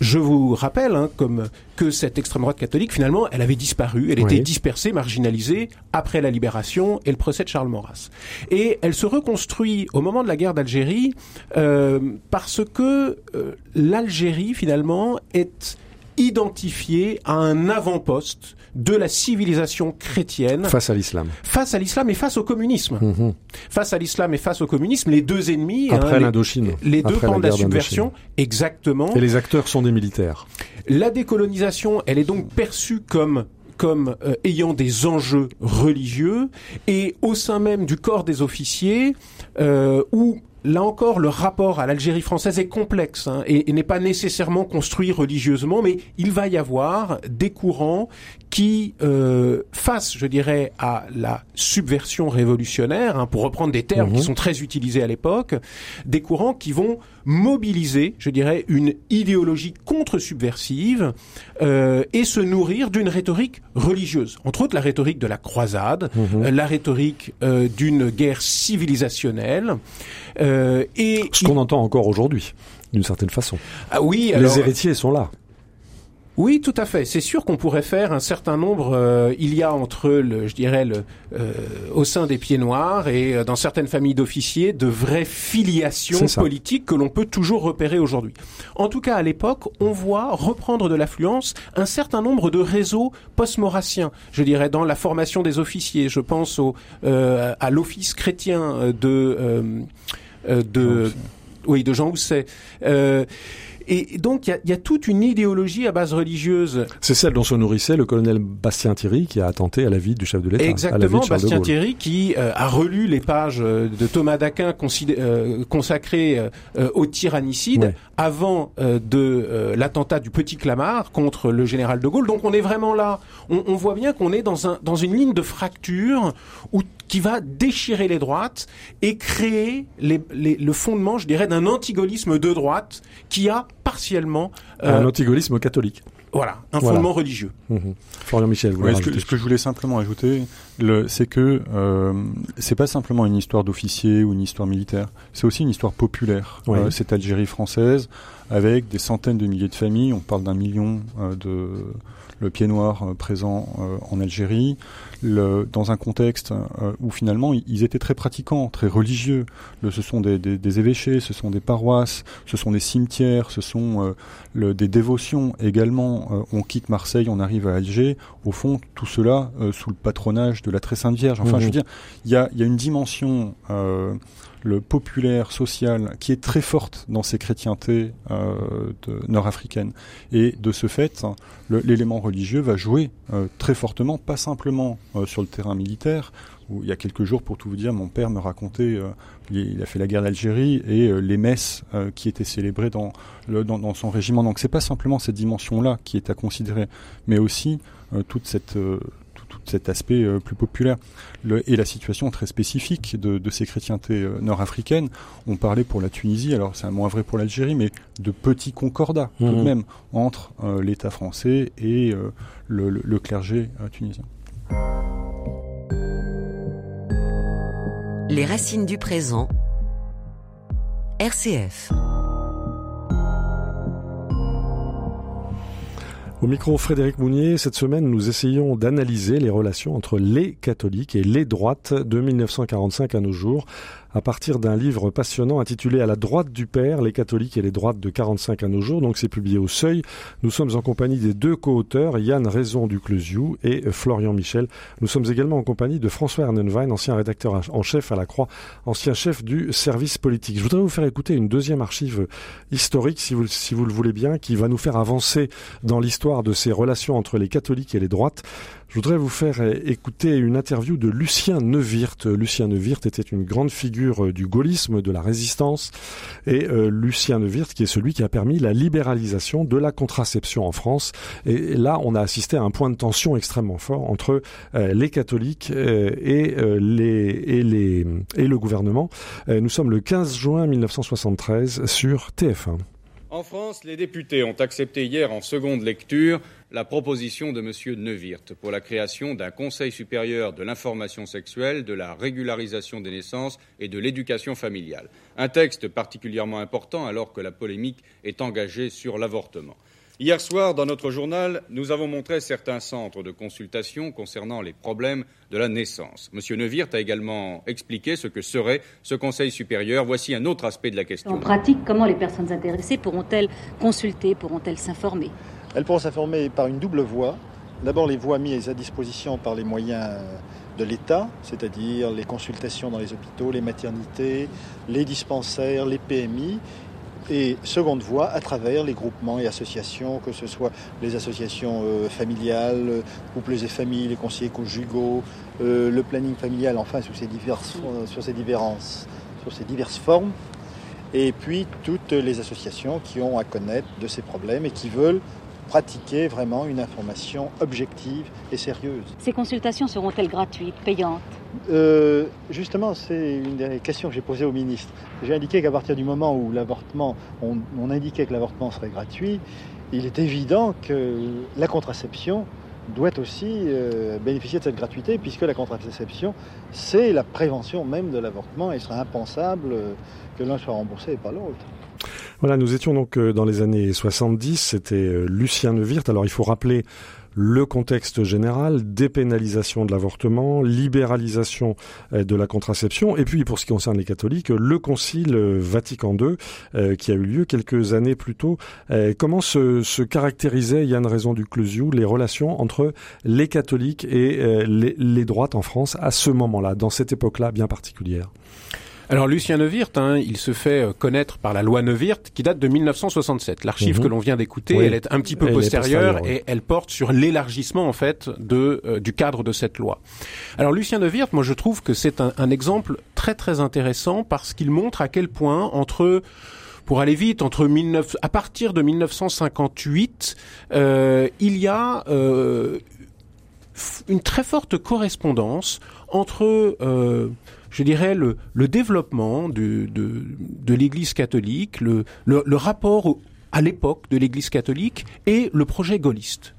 Je vous rappelle, hein, comme que cette extrême droite catholique, finalement, elle avait disparu, elle était dispersée, marginalisée après la libération et le procès de Charles Maurras. Et elle se reconstruit au moment de la guerre d'Algérie euh, parce que euh, l'Algérie, finalement, est identifiée à un avant-poste de la civilisation chrétienne Face à l'islam. face à l'islam et face au communisme. Mhm. Face à l'islam et face au communisme, les deux ennemis, Après hein, les- l'Indochine. les deux Après camps la de la subversion, exactement. Et les acteurs sont des militaires. La décolonisation, elle est donc perçue comme comme euh, ayant des enjeux religieux et au sein même du corps des officiers euh, où Là encore, le rapport à l'Algérie française est complexe hein, et, et n'est pas nécessairement construit religieusement, mais il va y avoir des courants qui, euh, face, je dirais, à la subversion révolutionnaire, hein, pour reprendre des termes Mhm. qui sont très utilisés à l'époque, des courants qui vont mobiliser, je dirais, une idéologie contre-subversive euh, et se nourrir d'une rhétorique religieuse. Entre autres, la rhétorique de la croisade, Mhm. euh, la rhétorique euh, d'une guerre civilisationnelle. Euh, et Ce qu'on entend encore aujourd'hui, d'une certaine façon. ah oui, alors, les héritiers sont là. Oui, tout à fait. C'est sûr qu'on pourrait faire un certain nombre. euh, il y a entre le, je dirais, le, euh, au sein des pieds noirs et euh, dans certaines familles d'officiers, de vraies filiations politiques que l'on peut toujours repérer aujourd'hui. En tout cas, à l'époque, on voit reprendre de l'affluence un certain nombre de réseaux post-maurassiens. Je dirais dans la formation des officiers. Je pense au, euh, à l'office chrétien de de oui de Jean Housset. Et donc, il y y a toute une idéologie à base religieuse. C'est celle dont se nourrissait le colonel Bastien Thierry qui a attenté à la vie du chef de l'État. à la vie Exactement, Bastien. Thierry qui euh, a relu les pages euh, de Thomas d'Aquin euh, consacrées euh, euh, au tyrannicide Ouais. avant euh, de euh, l'attentat du Petit Clamart contre le général de Gaulle. Donc on est vraiment là. On, on voit bien qu'on est dans, un, dans une ligne de fracture où, qui va déchirer les droites et créer les, les- le fondement, je dirais, d'un antigaullisme de droite qui a partiellement euh, Un antigaullisme catholique. voilà, un Voilà. fondement religieux. Mhm. Florian Michel, vous voulez Ouais, ce, que, ce que je voulais simplement ajouter, c'est que euh, c'est pas simplement une histoire d'officier ou une histoire militaire, c'est aussi une histoire populaire. Ouais. Euh, cette Algérie française, avec des centaines de milliers de familles, on parle d'un million euh, de le pied noir euh, présent euh, en Algérie, le, dans un contexte euh, où finalement ils, étaient très pratiquants, très religieux. Le, ce sont des, des, des évêchés, ce sont des paroisses, ce sont des cimetières, ce sont euh, le, des dévotions également. Euh, on quitte Marseille, on arrive à Alger. Au fond, tout cela euh, sous le patronage de la très sainte Vierge. Enfin, je veux dire, il y a, y a une dimension euh, le populaire, social, qui est très forte dans ces chrétientés euh, nord-africaines. Et de ce fait, l'élément religieux va jouer euh, très fortement, pas simplement euh, sur le terrain militaire, où il y a quelques jours, pour tout vous dire, mon père me racontait, il, a fait la guerre d'Algérie et les messes qui étaient célébrées dans, dans, dans son régiment. Donc c'est pas simplement cette dimension-là qui est à considérer, mais aussi toute cette, tout, cet aspect euh, plus populaire le, et la situation très spécifique de, de ces chrétientés euh, nord-africaines. On parlait pour la Tunisie, alors c'est un moins vrai pour l'Algérie, mais de petits concordats tout de Mhm. même entre euh, l'État français et euh, le, le- le clergé euh, tunisien. Les racines du présent. RCF. Au micro Frédéric Mounier, cette semaine, nous essayons d'analyser les relations entre les catholiques et les droites de 1945 à nos jours, à partir d'un livre passionnant intitulé À la droite du Père, les catholiques et les droites de 45 à nos jours. Donc c'est publié au Seuil. Nous sommes en compagnie des deux co-auteurs, Yann Raison du Clesiou et Florian Michel. Nous sommes également en compagnie de François Ernenwein, ancien rédacteur en chef à la Croix, ancien chef du service politique. Je voudrais vous faire écouter une deuxième archive historique, si vous le voulez bien, qui va nous faire avancer dans l'histoire de ces relations entre les catholiques et les droites. Je voudrais vous faire écouter une interview de Lucien Neuwirth. Lucien Neuwirth était une grande figure euh, du gaullisme, de la résistance, et euh, Lucien Neuwirth qui est celui qui a permis la libéralisation de la contraception en France. Et là, on a assisté à un point de tension extrêmement fort entre euh, les catholiques et, les, et, les, et le gouvernement. Nous sommes le 15 juin 1973 sur TF1. En France, les députés ont accepté hier en seconde lecture la proposition de M. Neuwirth pour la création d'un Conseil supérieur de l'information sexuelle, de la régularisation des naissances et de l'éducation familiale. Un texte particulièrement important alors que la polémique est engagée sur l'avortement. Hier soir, dans notre journal, nous avons montré certains centres de consultation concernant les problèmes de la naissance. M. Neuwirth a également expliqué ce que serait ce Conseil supérieur. Voici un autre aspect de la question. En pratique, comment les personnes intéressées pourront-elles consulter, pourront-elles s'informer? Elles pourront s'informer par une double voie. D'abord, les voies mises à disposition par les moyens de l'État, c'est-à-dire les consultations dans les hôpitaux, les maternités, les dispensaires, les PMI, et seconde voie à travers les groupements et associations, que ce soit les associations euh, familiales, couples et familles, les conseillers conjugaux, euh, le planning familial, enfin sous ces diverses, euh, sur ces diverses formes, et puis toutes les associations qui ont à connaître de ces problèmes et qui veulent pratiquer vraiment une information objective et sérieuse. Ces consultations seront-elles gratuites, payantes? Euh, Justement, c'est une des questions que j'ai posées au ministre. J'ai indiqué qu'à partir du moment où l'avortement, on, indiquait que l'avortement serait gratuit, il est évident que la contraception doit aussi euh, bénéficier de cette gratuité, puisque la contraception, c'est la prévention même de l'avortement, et il serait impensable que l'un soit remboursé et pas l'autre. Voilà, nous étions donc euh, dans les années 70, c'était euh, Lucien Neuwirth. Alors il faut rappeler le contexte général, dépénalisation de l'avortement, libéralisation euh, de la contraception, et puis pour ce qui concerne les catholiques, le Concile Vatican II qui a eu lieu quelques années plus tôt. comment se, se caractérisait, Yann Raison du Closiou, les relations entre les catholiques et les, les droites en France à ce moment-là, dans cette époque-là bien particulière? Alors Lucien Neuwirth, hein, il se fait euh, connaître par la loi Neuwirth qui date de 1967. L'archive mhm. que l'on vient d'écouter, elle est un petit peu postérieure et elle porte sur l'élargissement en fait de euh, du cadre de cette loi. Alors Lucien Neuwirth, moi je trouve que c'est un, un exemple très très intéressant parce qu'il montre à quel point entre pour aller vite, entre 19, à partir de 1958, euh, il y a euh, une très forte correspondance entre euh, je dirais, le, le développement de, de, de l'Église catholique, le, le, le rapport à l'époque de l'Église catholique et le projet gaulliste.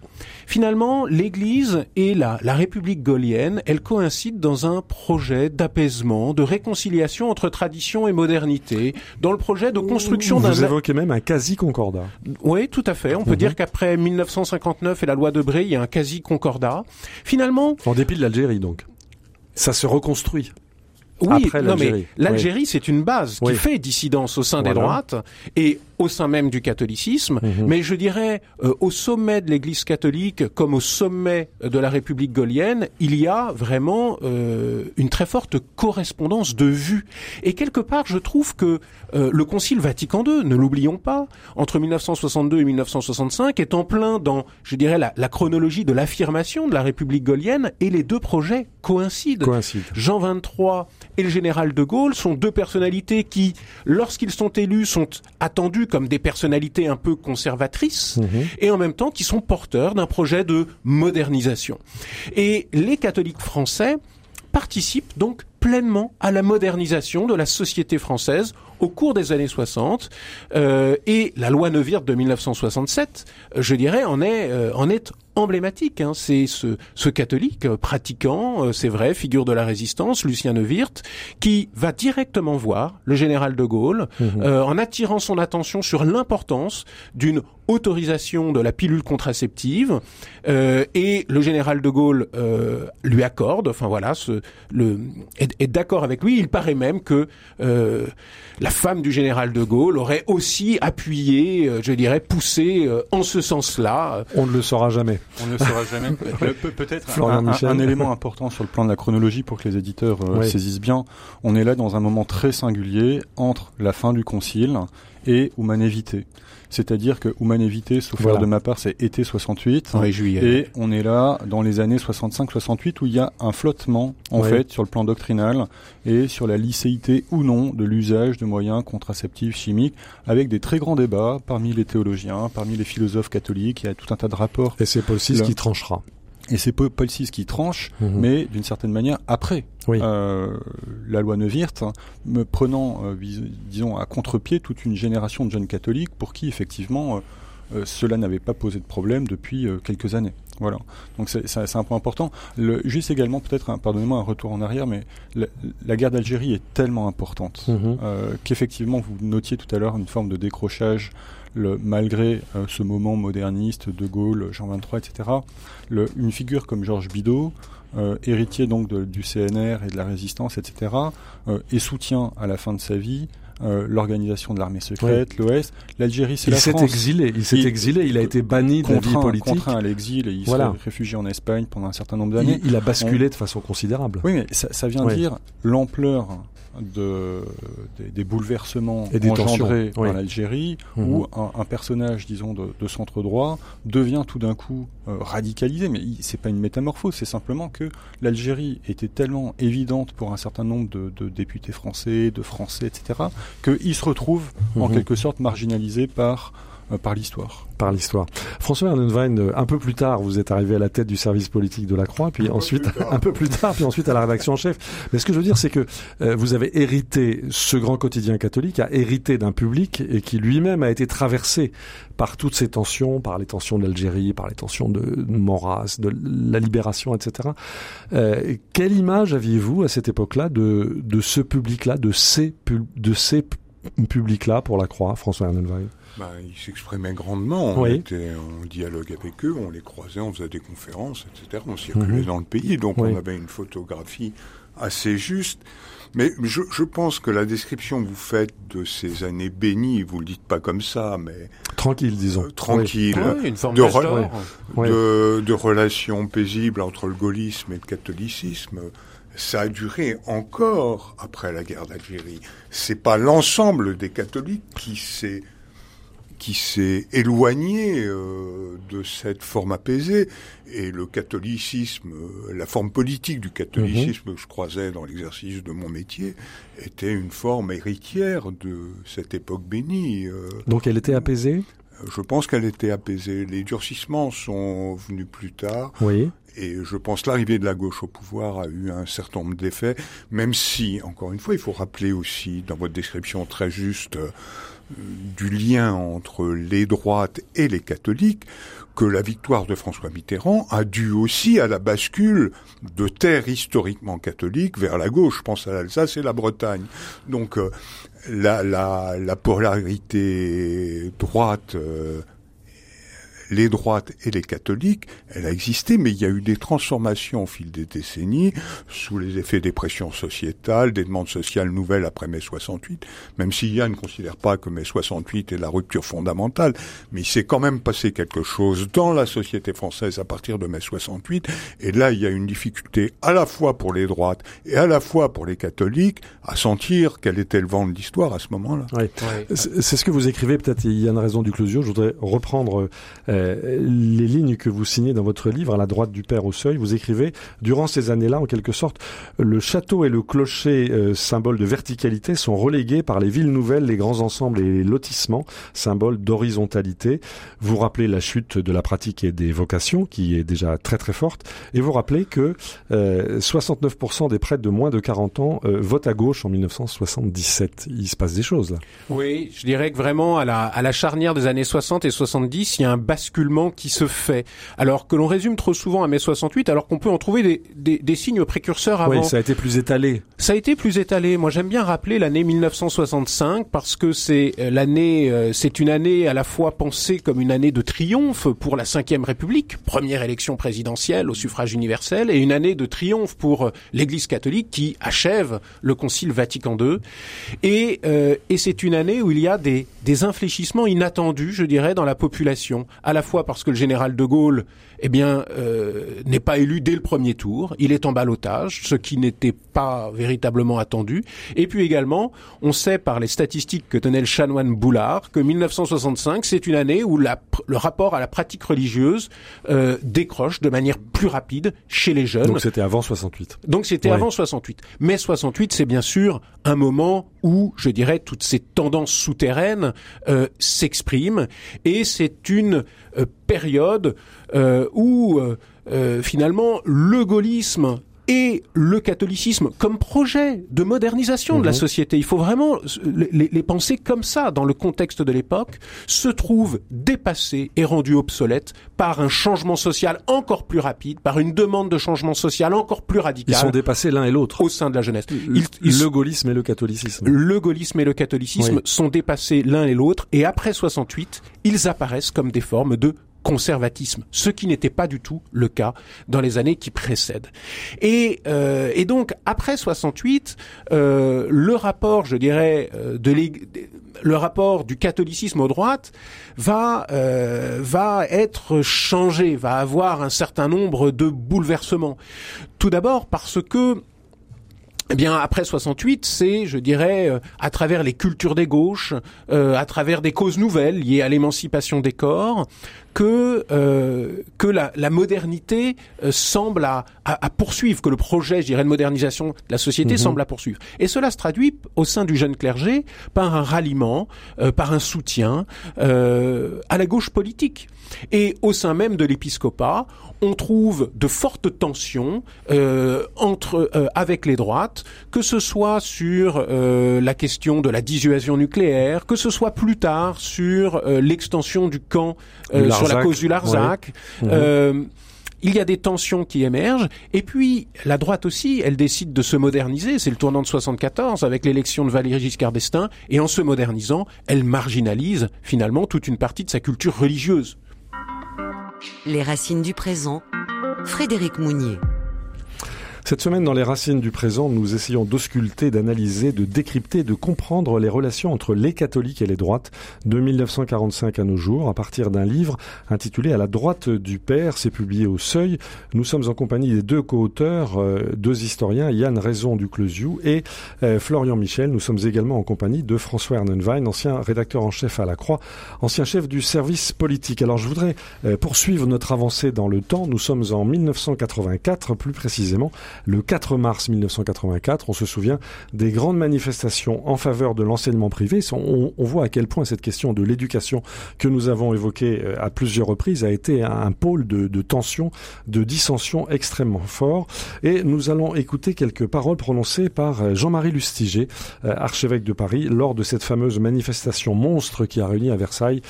Finalement, l'Église et la, la République gaulienne, elles coïncident dans un projet d'apaisement, de réconciliation entre tradition et modernité, dans le projet de construction d'un... Vous évoquez même un quasi-concordat. Oui, tout à fait. On peut mhm. dire qu'après 1959 et la loi de Bray, il y a un quasi-concordat. Finalement... En dépit de l'Algérie, donc. Ça se reconstruit. Oui, non mais l'Algérie, c'est une base qui fait dissidence au sein des droites et au sein même du catholicisme, mhm. mais je dirais euh, au sommet de l'Église catholique comme au sommet de la République gaulienne, il y a vraiment euh, une très forte correspondance de vues. Et quelque part, je trouve que euh, le Concile Vatican II, ne l'oublions pas, entre 1962 et 1965, est en plein dans, je dirais, la, la chronologie de l'affirmation de la République gaulienne, et les deux projets coïncident. Coïncide. Jean 23 et le général de Gaulle sont deux personnalités qui, lorsqu'ils sont élus, sont attendus comme des personnalités un peu conservatrices mhm. et en même temps qui sont porteurs d'un projet de modernisation. Et les catholiques français participent donc pleinement à la modernisation de la société française au cours des années 60 euh, et la loi Neuwirth de 1967, je dirais, en est euh, en est emblématique. Hein. C'est ce, ce, catholique euh, pratiquant, euh, c'est vrai, figure de la résistance, Lucien Neuwirth, qui va directement voir le général de Gaulle mhm. euh, en attirant son attention sur l'importance d'une autorisation de la pilule contraceptive et le général de Gaulle lui accorde, enfin voilà, ce, le, est, est d'accord avec lui. Il paraît même que la femme du général de Gaulle aurait aussi appuyé, je dirais, poussé en ce sens-là. On ne le saura jamais. <laughs> On ne le saura jamais. <laughs> Peut-être un, élément important sur le plan de la chronologie pour que les éditeurs euh, saisissent bien. On est là dans un moment très singulier entre la fin du concile et Humanévité. C'est-à-dire que Humanévité, sauf voilà. de ma part, c'est été 68. Et on est là dans les années 65-68 où il y a un flottement, en fait, sur le plan doctrinal et sur la licéité ou non de l'usage de moyens contraceptifs chimiques avec des très grands débats parmi les théologiens, parmi les philosophes catholiques. Il y a tout un tas de rapports. Et c'est Paul VI qui tranchera. Et c'est Paul VI qui tranche, Mhm. mais d'une certaine manière après Oui. euh, la loi Neuwirth, hein, me prenant, euh, disons, à contre-pied toute une génération de jeunes catholiques pour qui effectivement euh, euh, cela n'avait pas posé de problème depuis quelques années. Voilà. Donc c'est c'est- c'est un point important. Le, juste également peut-être, un- pardonnez-moi un retour en arrière, mais la, la guerre d'Algérie est tellement importante euh, qu'effectivement vous notiez tout à l'heure une forme de décrochage le, malgré euh, ce moment moderniste, De Gaulle, Jean 23, etc. Le, une figure comme Georges Bidault, euh, héritier donc de- du CNR et de la résistance, etc., euh, et soutient à la fin de sa vie euh, l'organisation de l'armée secrète, l'OS. L'Algérie, c'est Il la s'est France. exilé, il s'est Il- exilé, il a été banni de la vie politique. contraint à l'exil et il Voilà. s'est réfugié en Espagne pendant un certain nombre d'années. Il, il a basculé de façon considérable. Oui, mais ça, ça vient Oui. dire l'ampleur de, des, des bouleversements Et des engendrés tensions, oui. par l'Algérie, Mhm. où un, un personnage, disons, de, de centre droit devient tout d'un coup euh, radicalisé. Mais c'est pas une métamorphose, c'est simplement que l'Algérie était tellement évidente pour un certain nombre de, de députés français, de Français, etc., qu'il se retrouve en Mhm. quelque sorte marginalisé par par l'histoire. par l'histoire. François Ernenwein, euh, un peu plus tard, vous êtes arrivé à la tête du service politique de la Croix, puis ensuite, un peu plus tard, puis ensuite à la rédaction en chef. Mais ce que je veux dire, c'est que euh, vous avez hérité, ce grand quotidien catholique a hérité d'un public et qui lui-même a été traversé par toutes ces tensions, par les tensions de l'Algérie, par les tensions de Maurras, de la libération, etc. Euh, quelle image aviez-vous à cette époque-là de, de ce public-là, de ces, pub- de ces pu- publics-là pour la Croix, François Ernenwein Ben, ils s'exprimaient grandement. On Oui. était en dialogue avec eux, on les croisait, on faisait des conférences, etc. On circulait Mhm. dans le pays, donc Oui. on avait une photographie assez juste. Mais je, je pense que la description que vous faites de ces années bénies, vous le dites pas comme ça, mais Tranquille, disons. euh, tranquille, Ah oui, une forme de, re-. Oui. de, de relations paisibles entre le gaullisme et le catholicisme. Ça a duré encore après la guerre d'Algérie. C'est pas l'ensemble des catholiques qui s'est qui s'est éloigné euh, de cette forme apaisée et le catholicisme, euh, la forme politique du catholicisme que je croisais dans l'exercice de mon métier était une forme héritière de cette époque bénie. euh, Donc elle était apaisée? Je pense qu'elle était apaisée. Les durcissements sont venus plus tard. Oui. Et je pense que l'arrivée de la gauche au pouvoir a eu un certain nombre d'effets, même si, encore une fois, il faut rappeler aussi, dans votre description très juste, euh, du lien entre les droites et les catholiques, que la victoire de François Mitterrand a dû aussi à la bascule de terres historiquement catholiques vers la gauche. Je pense à l'Alsace et la Bretagne. Donc, euh, la, la, la polarité droite, euh, les droites et les catholiques, elle a existé, mais il y a eu des transformations au fil des décennies, sous les effets des pressions sociétales, des demandes sociales nouvelles après mai 68, même si Yann ne considère pas que mai 68 est la rupture fondamentale, mais il s'est quand même passé quelque chose dans la société française à partir de mai 68, et là il y a une difficulté à la fois pour les droites et à la fois pour les catholiques à sentir quel était le vent de l'histoire à ce moment-là. Oui. C'est c'est ce que vous écrivez, peut-être il y a une raison du closure. Je voudrais reprendre euh, les lignes que vous signez dans votre livre, à la droite du Père au seuil. Vous écrivez, durant ces années-là, en quelque sorte, le château et le clocher, euh, symbole de verticalité, sont relégués par les villes nouvelles, les grands ensembles et les lotissements, symbole d'horizontalité. Vous rappelez la chute de la pratique et des vocations, qui est déjà très très forte, et vous rappelez que euh, 69% des prêtres de moins de 40 ans euh, votent à gauche en 1977. Il se passe des choses là. Oui, je dirais que vraiment à la, à la charnière des années 60 et 70, il y a un basculement qui se fait. Alors que l'on résume trop souvent à mai 68, alors qu'on peut en trouver des, des, des signes précurseurs avant. Oui, ça a été plus étalé. Ça a été plus étalé. Moi, j'aime bien rappeler l'année 1965 parce que c'est euh, l'année, euh, c'est une année à la fois pensée comme une année de triomphe pour la Ve République, première élection présidentielle au suffrage universel, et une année de triomphe pour euh, l'Église catholique qui achève le Concile Vatican II. Et, euh, et c'est une année où il y a des, des infléchissements inattendus, je dirais, dans la population, à la fois parce que le général de Gaulle eh bien, euh, n'est pas élu dès le premier tour. Il est en ballottage, ce qui n'était pas véritablement attendu. Et puis également, on sait par les statistiques que tenait le chanoine Boulard que 1965, c'est une année où la, le rapport à la pratique religieuse euh, décroche de manière plus rapide chez les jeunes. Donc c'était avant 68. Donc c'était Ouais. avant 68. Mais 68, c'est bien sûr un moment où, je dirais, toutes ces tendances souterraines euh, s'expriment et c'est une période où finalement le gaullisme et le catholicisme comme projet de modernisation de la mhm. société. Il faut vraiment les, les, penser comme ça dans le contexte de l'époque, se trouvent dépassés et rendus obsolètes par un changement social encore plus rapide, par une demande de changement social encore plus radicale. Ils sont dépassés l'un et l'autre. Au sein de la jeunesse. le gaullisme et le catholicisme. Le gaullisme et le catholicisme sont dépassés l'un et l'autre et après 68, ils apparaissent comme des formes de conservatisme, ce qui n'était pas du tout le cas dans les années qui précèdent. Et, euh, et donc après 68, euh, le rapport, je dirais, euh, le rapport du catholicisme aux droites va euh, va être changé, va avoir un certain nombre de bouleversements. Tout d'abord parce que eh bien, après 68, c'est, je dirais, euh, à travers les cultures des gauches, euh, à travers des causes nouvelles liées à l'émancipation des corps, que euh, que la, la modernité semble à, à, poursuivre, que le projet, je dirais, de modernisation de la société mhm. semble à poursuivre. Et cela se traduit au sein du jeune clergé par un ralliement, par un soutien à la gauche politique. Et au sein même de l'épiscopat, on trouve de fortes tensions euh, entre euh, avec les droites, que ce soit sur euh, la question de la dissuasion nucléaire, que ce soit plus tard sur l'extension du camp sur la cause du Larzac. Mhm. il y a des tensions qui émergent, et puis la droite aussi, elle décide de se moderniser. C'est le tournant de 74 avec l'élection de Valéry Giscard d'Estaing, et en se modernisant, elle marginalise finalement toute une partie de sa culture religieuse. Les racines du présent, Frédéric Mounier. Cette semaine, dans les racines du présent, nous essayons d'ausculter, d'analyser, de décrypter, de comprendre les relations entre les catholiques et les droites de 1945 à nos jours, à partir d'un livre intitulé À la droite du Père. C'est publié au Seuil. Nous sommes en compagnie des deux co-auteurs, euh, deux historiens, Yann Raison du Closiou et euh, Florian Michel. Nous sommes également en compagnie de François Ernenwein, ancien rédacteur en chef à la Croix, ancien chef du service politique. Alors je voudrais euh, poursuivre notre avancée dans le temps. Nous sommes en 1984, plus précisément le 4 mars 1984. On se souvient des grandes manifestations en faveur de l'enseignement privé. On, voit à quel point cette question de l'éducation que nous avons évoquée euh, à plusieurs reprises a été un pôle de, tension, de dissension extrêmement fort. Et nous allons écouter quelques paroles prononcées par euh, Jean-Marie Lustiger, euh, archevêque de Paris, lors de cette fameuse manifestation monstre qui a réuni à Versailles,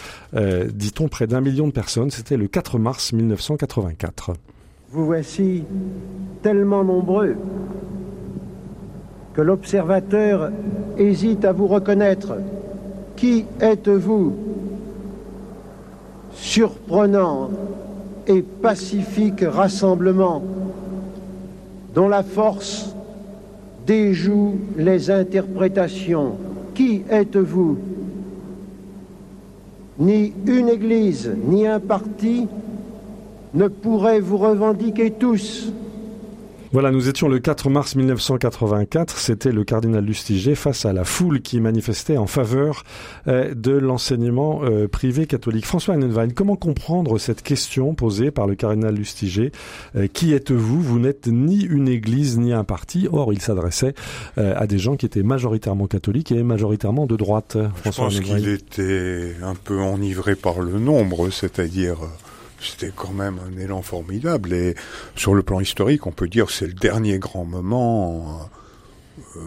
dit-on, près d'un million de personnes. C'était le 4 mars 1984. Vous voici tellement nombreux que l'observateur hésite à vous reconnaître. Qui êtes-vous? Surprenant et pacifique rassemblement dont la force déjoue les interprétations. Qui êtes-vous? Ni une église, ni un parti, ne pourraient vous revendiquer tous. Voilà, nous étions le 4 mars 1984. C'était le cardinal Lustiger face à la foule qui manifestait en faveur euh, de l'enseignement euh, privé catholique. François Annenwein, comment comprendre cette question posée par le cardinal Lustiger euh, Qui êtes-vous? Vous, n'êtes ni une église ni un parti. Or, il s'adressait à des gens qui étaient majoritairement catholiques et majoritairement de droite. François Je pense qu'il était un peu enivré par le nombre, c'est-à-dire c'était quand même un élan formidable. Et sur le plan historique, on peut dire que c'est le dernier grand moment euh,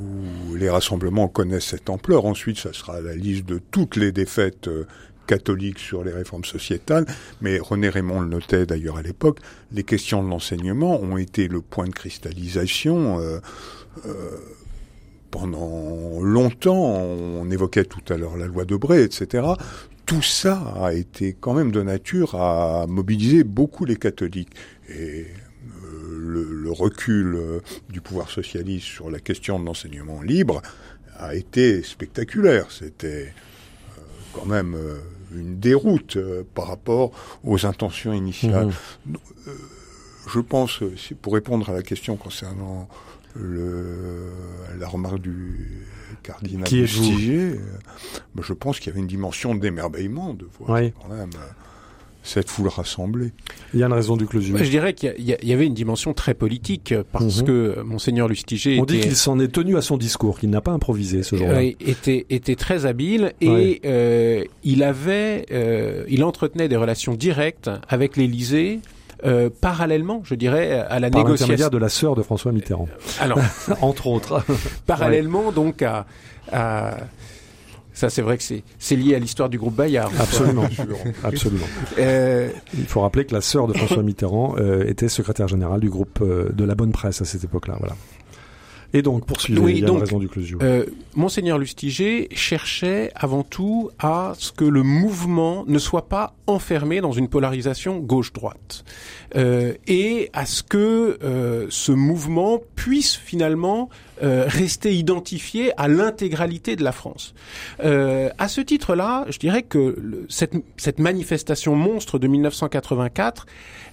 où les rassemblements connaissent cette ampleur. Ensuite, ça sera la liste de toutes les défaites euh, catholiques sur les réformes sociétales. Mais René Raymond le notait d'ailleurs à l'époque, les questions de l'enseignement ont été le point de cristallisation. Euh, pendant longtemps, on évoquait tout à l'heure la loi de Bray, etc tout ça a été quand même de nature à mobiliser beaucoup les catholiques. Et euh, le, recul euh, du pouvoir socialiste sur la question de l'enseignement libre a été spectaculaire. C'était euh, quand même une déroute par rapport aux intentions initiales. Mmh. je pense, pour répondre à la question concernant le, la remarque du cardinal Qui est euh, je pense qu'il y avait une dimension d'émerveillement de voir quand même cette foule rassemblée. Il y a une raison du closure. Je dirais qu'il y, y, avait une dimension très politique parce mm -hmm. que monseigneur Lustiger on dit qu'il s'en est tenu à son discours, qu'il n'a pas improvisé ce jour-là. Euh, était était très habile et ouais. euh, il avait euh, il entretenait des relations directes avec l'Élysée. Euh, parallèlement, je dirais, à la Par négociation de la sœur de François Mitterrand. Alors, <laughs> entre autres. <laughs> parallèlement ouais. donc à, à ça, c'est vrai que c'est lié à l'histoire du groupe Bayard. Absolument, <laughs> absolument. Euh... Il faut rappeler que la sœur de François <coughs> Mitterrand euh, était secrétaire générale du groupe euh, de la Bonne Presse à cette époque-là. Voilà. Et donc, poursuivez, oui, il y a donc, raison du closure. Euh, Monseigneur Lustiger cherchait avant tout à ce que le mouvement ne soit pas enfermé dans une polarisation gauche-droite. Euh, et à ce que euh, ce mouvement puisse finalement euh, rester identifié à l'intégralité de la France. Euh, à ce titre-là, je dirais que cette, cette manifestation monstre de 1984,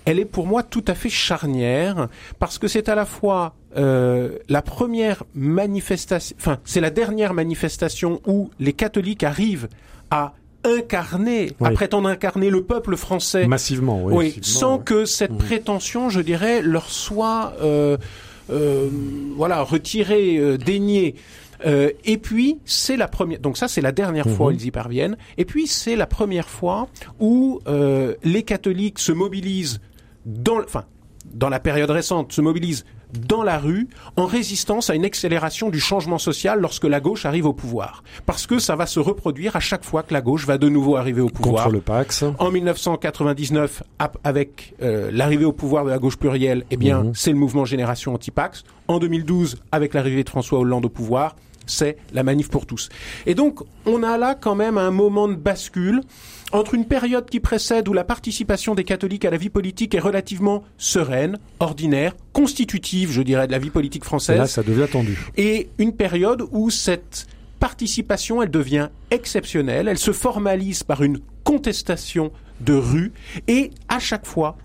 elle est pour moi tout à fait charnière parce que c'est à la fois euh, la première manifestation, enfin c'est la dernière manifestation où les catholiques arrivent à incarner, oui. à prétendre incarner le peuple français massivement, oui, oui massivement, sans oui. que cette mmh. prétention, je dirais, leur soit euh, euh, voilà retirée, euh, déniée. Euh, et puis c'est la première, donc ça c'est la dernière mmh. fois où ils y parviennent. Et puis c'est la première fois où euh, les catholiques se mobilisent dans, enfin dans la période récente, se mobilisent dans la rue en résistance à une accélération du changement social lorsque la gauche arrive au pouvoir. Parce que ça va se reproduire à chaque fois que la gauche va de nouveau arriver au pouvoir. Contre le Pax. En 1999, avec euh, l'arrivée au pouvoir de la gauche plurielle, eh bien, mmh. c'est le mouvement Génération Anti-Pax. En 2012, avec l'arrivée de François Hollande au pouvoir, c'est la manif pour tous. Et donc, on a là quand même un moment de bascule entre une période qui précède où la participation des catholiques à la vie politique est relativement sereine, ordinaire, constitutive, je dirais, de la vie politique française. Et là, ça devient tendu. Et une période où cette participation, elle devient exceptionnelle, elle se formalise par une contestation de rue, et à chaque fois,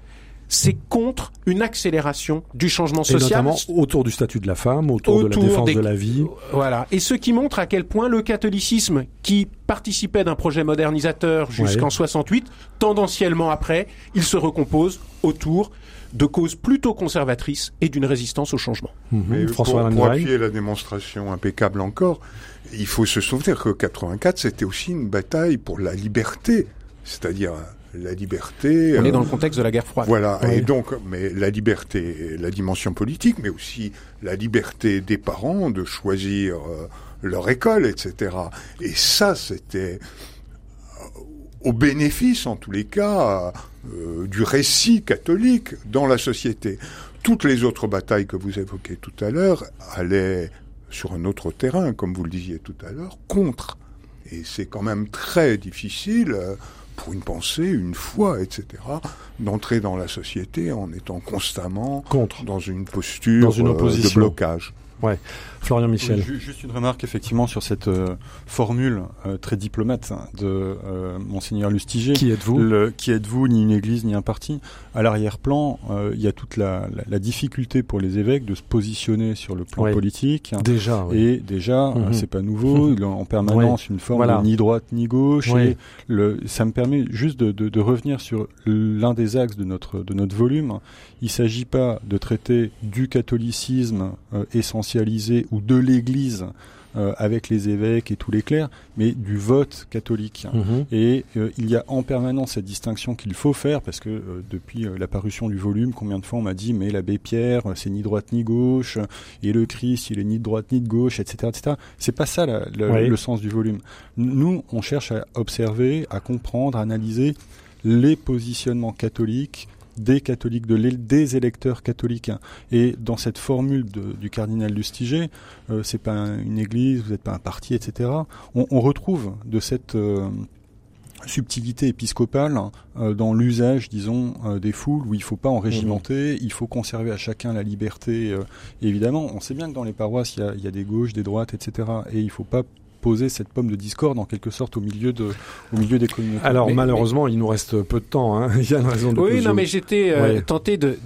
c'est contre une accélération du changement social. Et notamment autour du statut de la femme, autour, autour de la défense des... de la vie. Voilà. Et ce qui montre à quel point le catholicisme, qui participait d'un projet modernisateur jusqu'en ouais. 68, tendanciellement après, il se recompose autour de causes plutôt conservatrices et d'une résistance au changement. Mmh. Mais François pour, pour appuyer la démonstration impeccable encore, il faut se souvenir que 84, c'était aussi une bataille pour la liberté, c'est-à-dire la liberté. On est dans le contexte de la guerre froide. Voilà. Oui. Et donc, mais la liberté, la dimension politique, mais aussi la liberté des parents de choisir euh, leur école, etc. Et ça, c'était au bénéfice, en tous les cas, euh, du récit catholique dans la société. Toutes les autres batailles que vous évoquez tout à l'heure allaient sur un autre terrain, comme vous le disiez tout à l'heure, contre. Et c'est quand même très difficile. Euh, pour une pensée, une foi, etc., d'entrer dans la société en étant constamment contre dans une posture dans une opposition. de blocage. Ouais. Florian Michel. Oui, juste une remarque effectivement sur cette euh, formule euh, très diplomate de euh, monseigneur Lustiger. Qui êtes-vous Qui êtes-vous Ni une église ni un parti. À l'arrière-plan, il y a toute la, la, la, difficulté pour les évêques de se positionner sur le plan ouais. politique. Déjà. Oui. Et déjà, mm -hmm. c'est pas nouveau. <laughs> Il a en permanence une forme voilà. de ni droite ni gauche. Et le, ça me permet juste de, de, de revenir sur l'un des axes de notre de notre volume. Il s'agit pas de traiter du catholicisme ou de l'Église euh, avec les évêques et tous les clercs, mais du vote catholique. Mhm. Mmh. Et euh, il y a en permanence cette distinction qu'il faut faire, parce que euh, depuis la parution du volume, combien de fois on m'a dit, mais l'abbé Pierre, c'est ni droite ni gauche, et le Christ, il est ni de droite ni de gauche, etc. etc. C'est pas ça la, la, oui. le sens du volume. Nous, on cherche à observer, à comprendre, à analyser les positionnements catholiques des catholiques, de des électeurs catholiques. Et dans cette formule de, du cardinal Lustiger, euh, c'est pas un, une église, vous n'êtes pas un parti, etc. On, on retrouve de cette euh, subtilité épiscopale euh, dans l'usage, disons, euh, des foules, où il ne faut pas en régimenter, mmh. il faut conserver à chacun la liberté. Euh, évidemment, on sait bien que dans les paroisses, il y a, y a, des gauches, des droites, etc. Et il ne faut pas poser cette pomme de discorde en quelque sorte au milieu de au milieu des communautés. Alors mais, malheureusement, mais... il nous reste peu de temps. Hein. <laughs> il y a une raison de Oui, non, mais j'étais euh, ouais. tenté de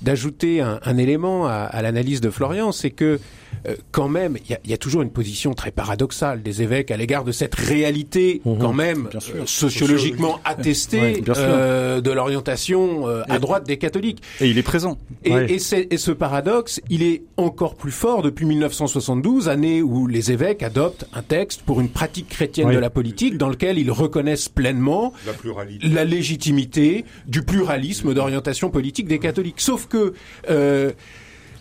d'ajouter de, de, un, un, élément à, à l'analyse de Florian, c'est que euh, quand même, il y a, y a, toujours une position très paradoxale des évêques à l'égard de cette réalité mmh. quand même euh, sociologiquement attestée euh, de l'orientation euh, à droite des catholiques. Et il est présent. Et, et, et, ce paradoxe, il est encore plus fort depuis 1972, année où les évêques adoptent un texte pour une pratique chrétienne de la politique dans lequel ils reconnaissent pleinement la, la légitimité du pluralisme d'orientation politique des catholiques. Sauf que euh,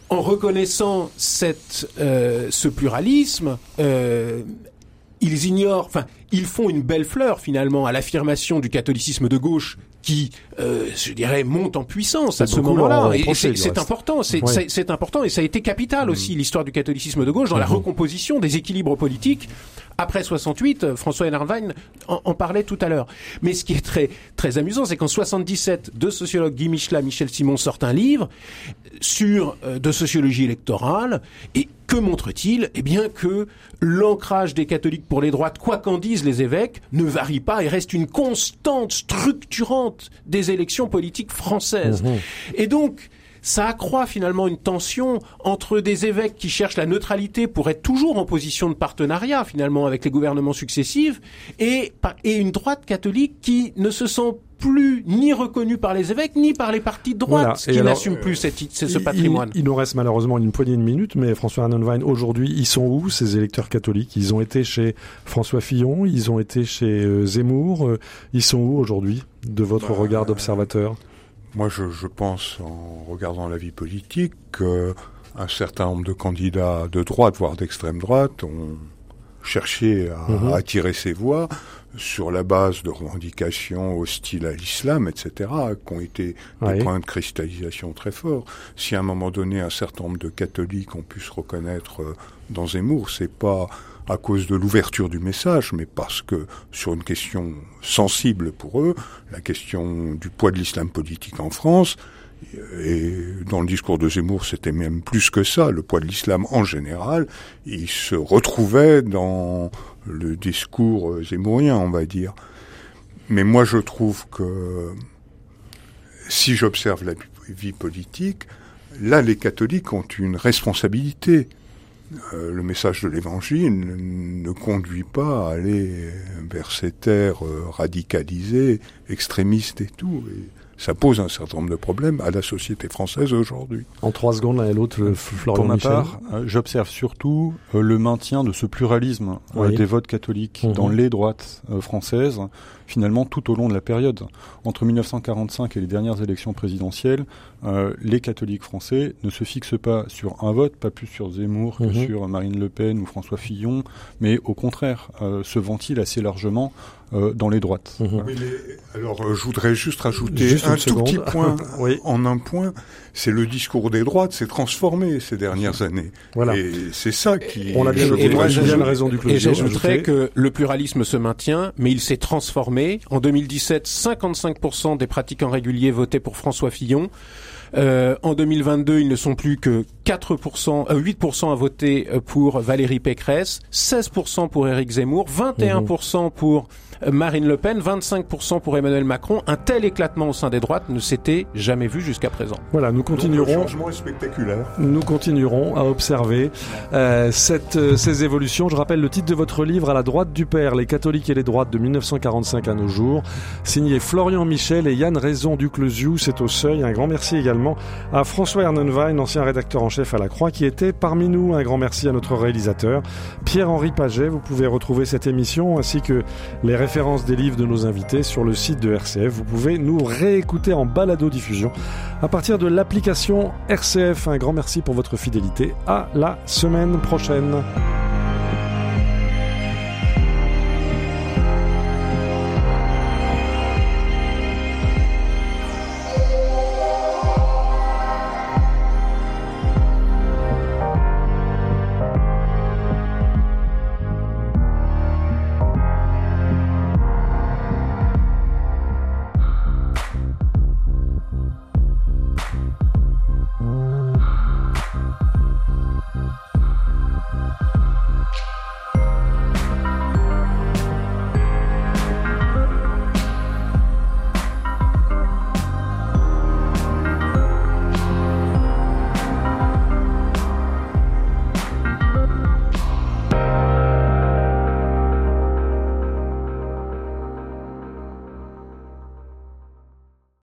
en reconnaissant cette, euh, ce pluralisme, euh, ils ignorent, enfin, ils font une belle fleur finalement à l'affirmation du catholicisme de gauche qui, euh, je dirais, monte en puissance à ce moment-là. C'est important, c'est important, et ça a été capital mm. aussi l'histoire du catholicisme de gauche dans la mm-hmm. recomposition des équilibres politiques après 68, euh, François Hélène en, en, parlait tout à l'heure. Mais ce qui est très très amusant, c'est qu'en 77, deux sociologues, Guy Michelat, Michel Simon, sortent un livre sur euh, de sociologie électorale et que montre-t-il? Eh bien que l'ancrage des catholiques pour les droites, quoi qu'en disent les évêques, ne varie pas et reste une constante structurante des élections politiques françaises. Mmh. Et donc, ça accroît finalement une tension entre des évêques qui cherchent la neutralité pour être toujours en position de partenariat finalement avec les gouvernements successifs et, et une droite catholique qui ne se sent plus ni reconnue par les évêques ni par les partis de droite qui n'assument plus ce patrimoine. Il, nous reste malheureusement une poignée de minutes, mais François Arnonwein, aujourd'hui, ils sont où ces électeurs catholiques? Ils ont été chez François Fillon, ils ont été chez euh, Zemmour, euh, ils sont où aujourd'hui de votre bah, regard d'observateur? Moi, je, je, pense, en regardant la vie politique, qu'un certain nombre de candidats de droite, voire d'extrême droite, ont cherché à mhm. attirer ses voix sur la base de revendications hostiles à l'islam, etc., qui ont été des points de cristallisation très forts. Si à un moment donné, un certain nombre de catholiques ont pu se reconnaître euh, dans Zemmour, c'est pas à cause de l'ouverture du message, mais parce que sur une question sensible pour eux, la question du poids de l'islam politique en France, et dans le discours de Zemmour, c'était même plus que ça, le poids de l'islam en général, il se retrouvait dans le discours zémourien, on va dire. Mais moi, je trouve que si j'observe la vie politique, là, les catholiques ont une responsabilité. Euh, le message de l'Évangile ne, conduit pas à aller vers ces terres euh, radicalisées, extrémistes et tout. Ça pose un certain nombre de problèmes à la société française aujourd'hui. En trois secondes, l'un et l'autre, euh, Florian Pour ma part, j'observe surtout le maintien de ce pluralisme des votes catholiques mhm. dans les droites françaises, finalement tout au long de la période. Entre 1945 et les dernières élections présidentielles, euh, les catholiques français ne se fixent pas sur un vote, pas plus sur Zemmour que mhm. sur Marine Le Pen ou François Fillon, mais au contraire euh, se ventilent assez largement euh, dans les droites. Mhm. alors je voudrais juste rajouter un tout petit point <laughs> en un point, c'est le discours des droites s'est transformé ces dernières années. Voilà. Et c'est ça qui... On a bien, et, moi, raison du Et j'ajouterais que le pluralisme se maintient, mais il s'est transformé. En 2017, 55% des pratiquants réguliers votaient pour François Fillon. Euh, en 2022, ils ne sont plus que 4%, 8% euh, à voter euh, pour Valérie Pécresse, 16% pour Éric Zemmour, 21% pour Marine Le Pen, 25% pour Emmanuel Macron. Un tel éclatement au sein des droites ne s'était jamais vu jusqu'à présent. Voilà, nous continuerons. spectaculaire. Nous continuerons à observer euh, cette, euh, ces évolutions. Je rappelle le titre de votre livre, À la droite du père, les catholiques et les droites de 1945 à nos jours, signé Florian Michel et Yann Raison du Closiou. C'est au seuil. Un grand merci également à François Ernenwein, ancien rédacteur en chef à la Croix, qui était parmi nous. Un grand merci à notre réalisateur, Pierre-Henri Paget. Vous pouvez retrouver cette émission ainsi que les référence des livres de nos invités sur le site de RCF. Vous pouvez nous réécouter en balado-diffusion à partir de l'application RCF. Un grand merci pour votre fidélité. À la semaine prochaine.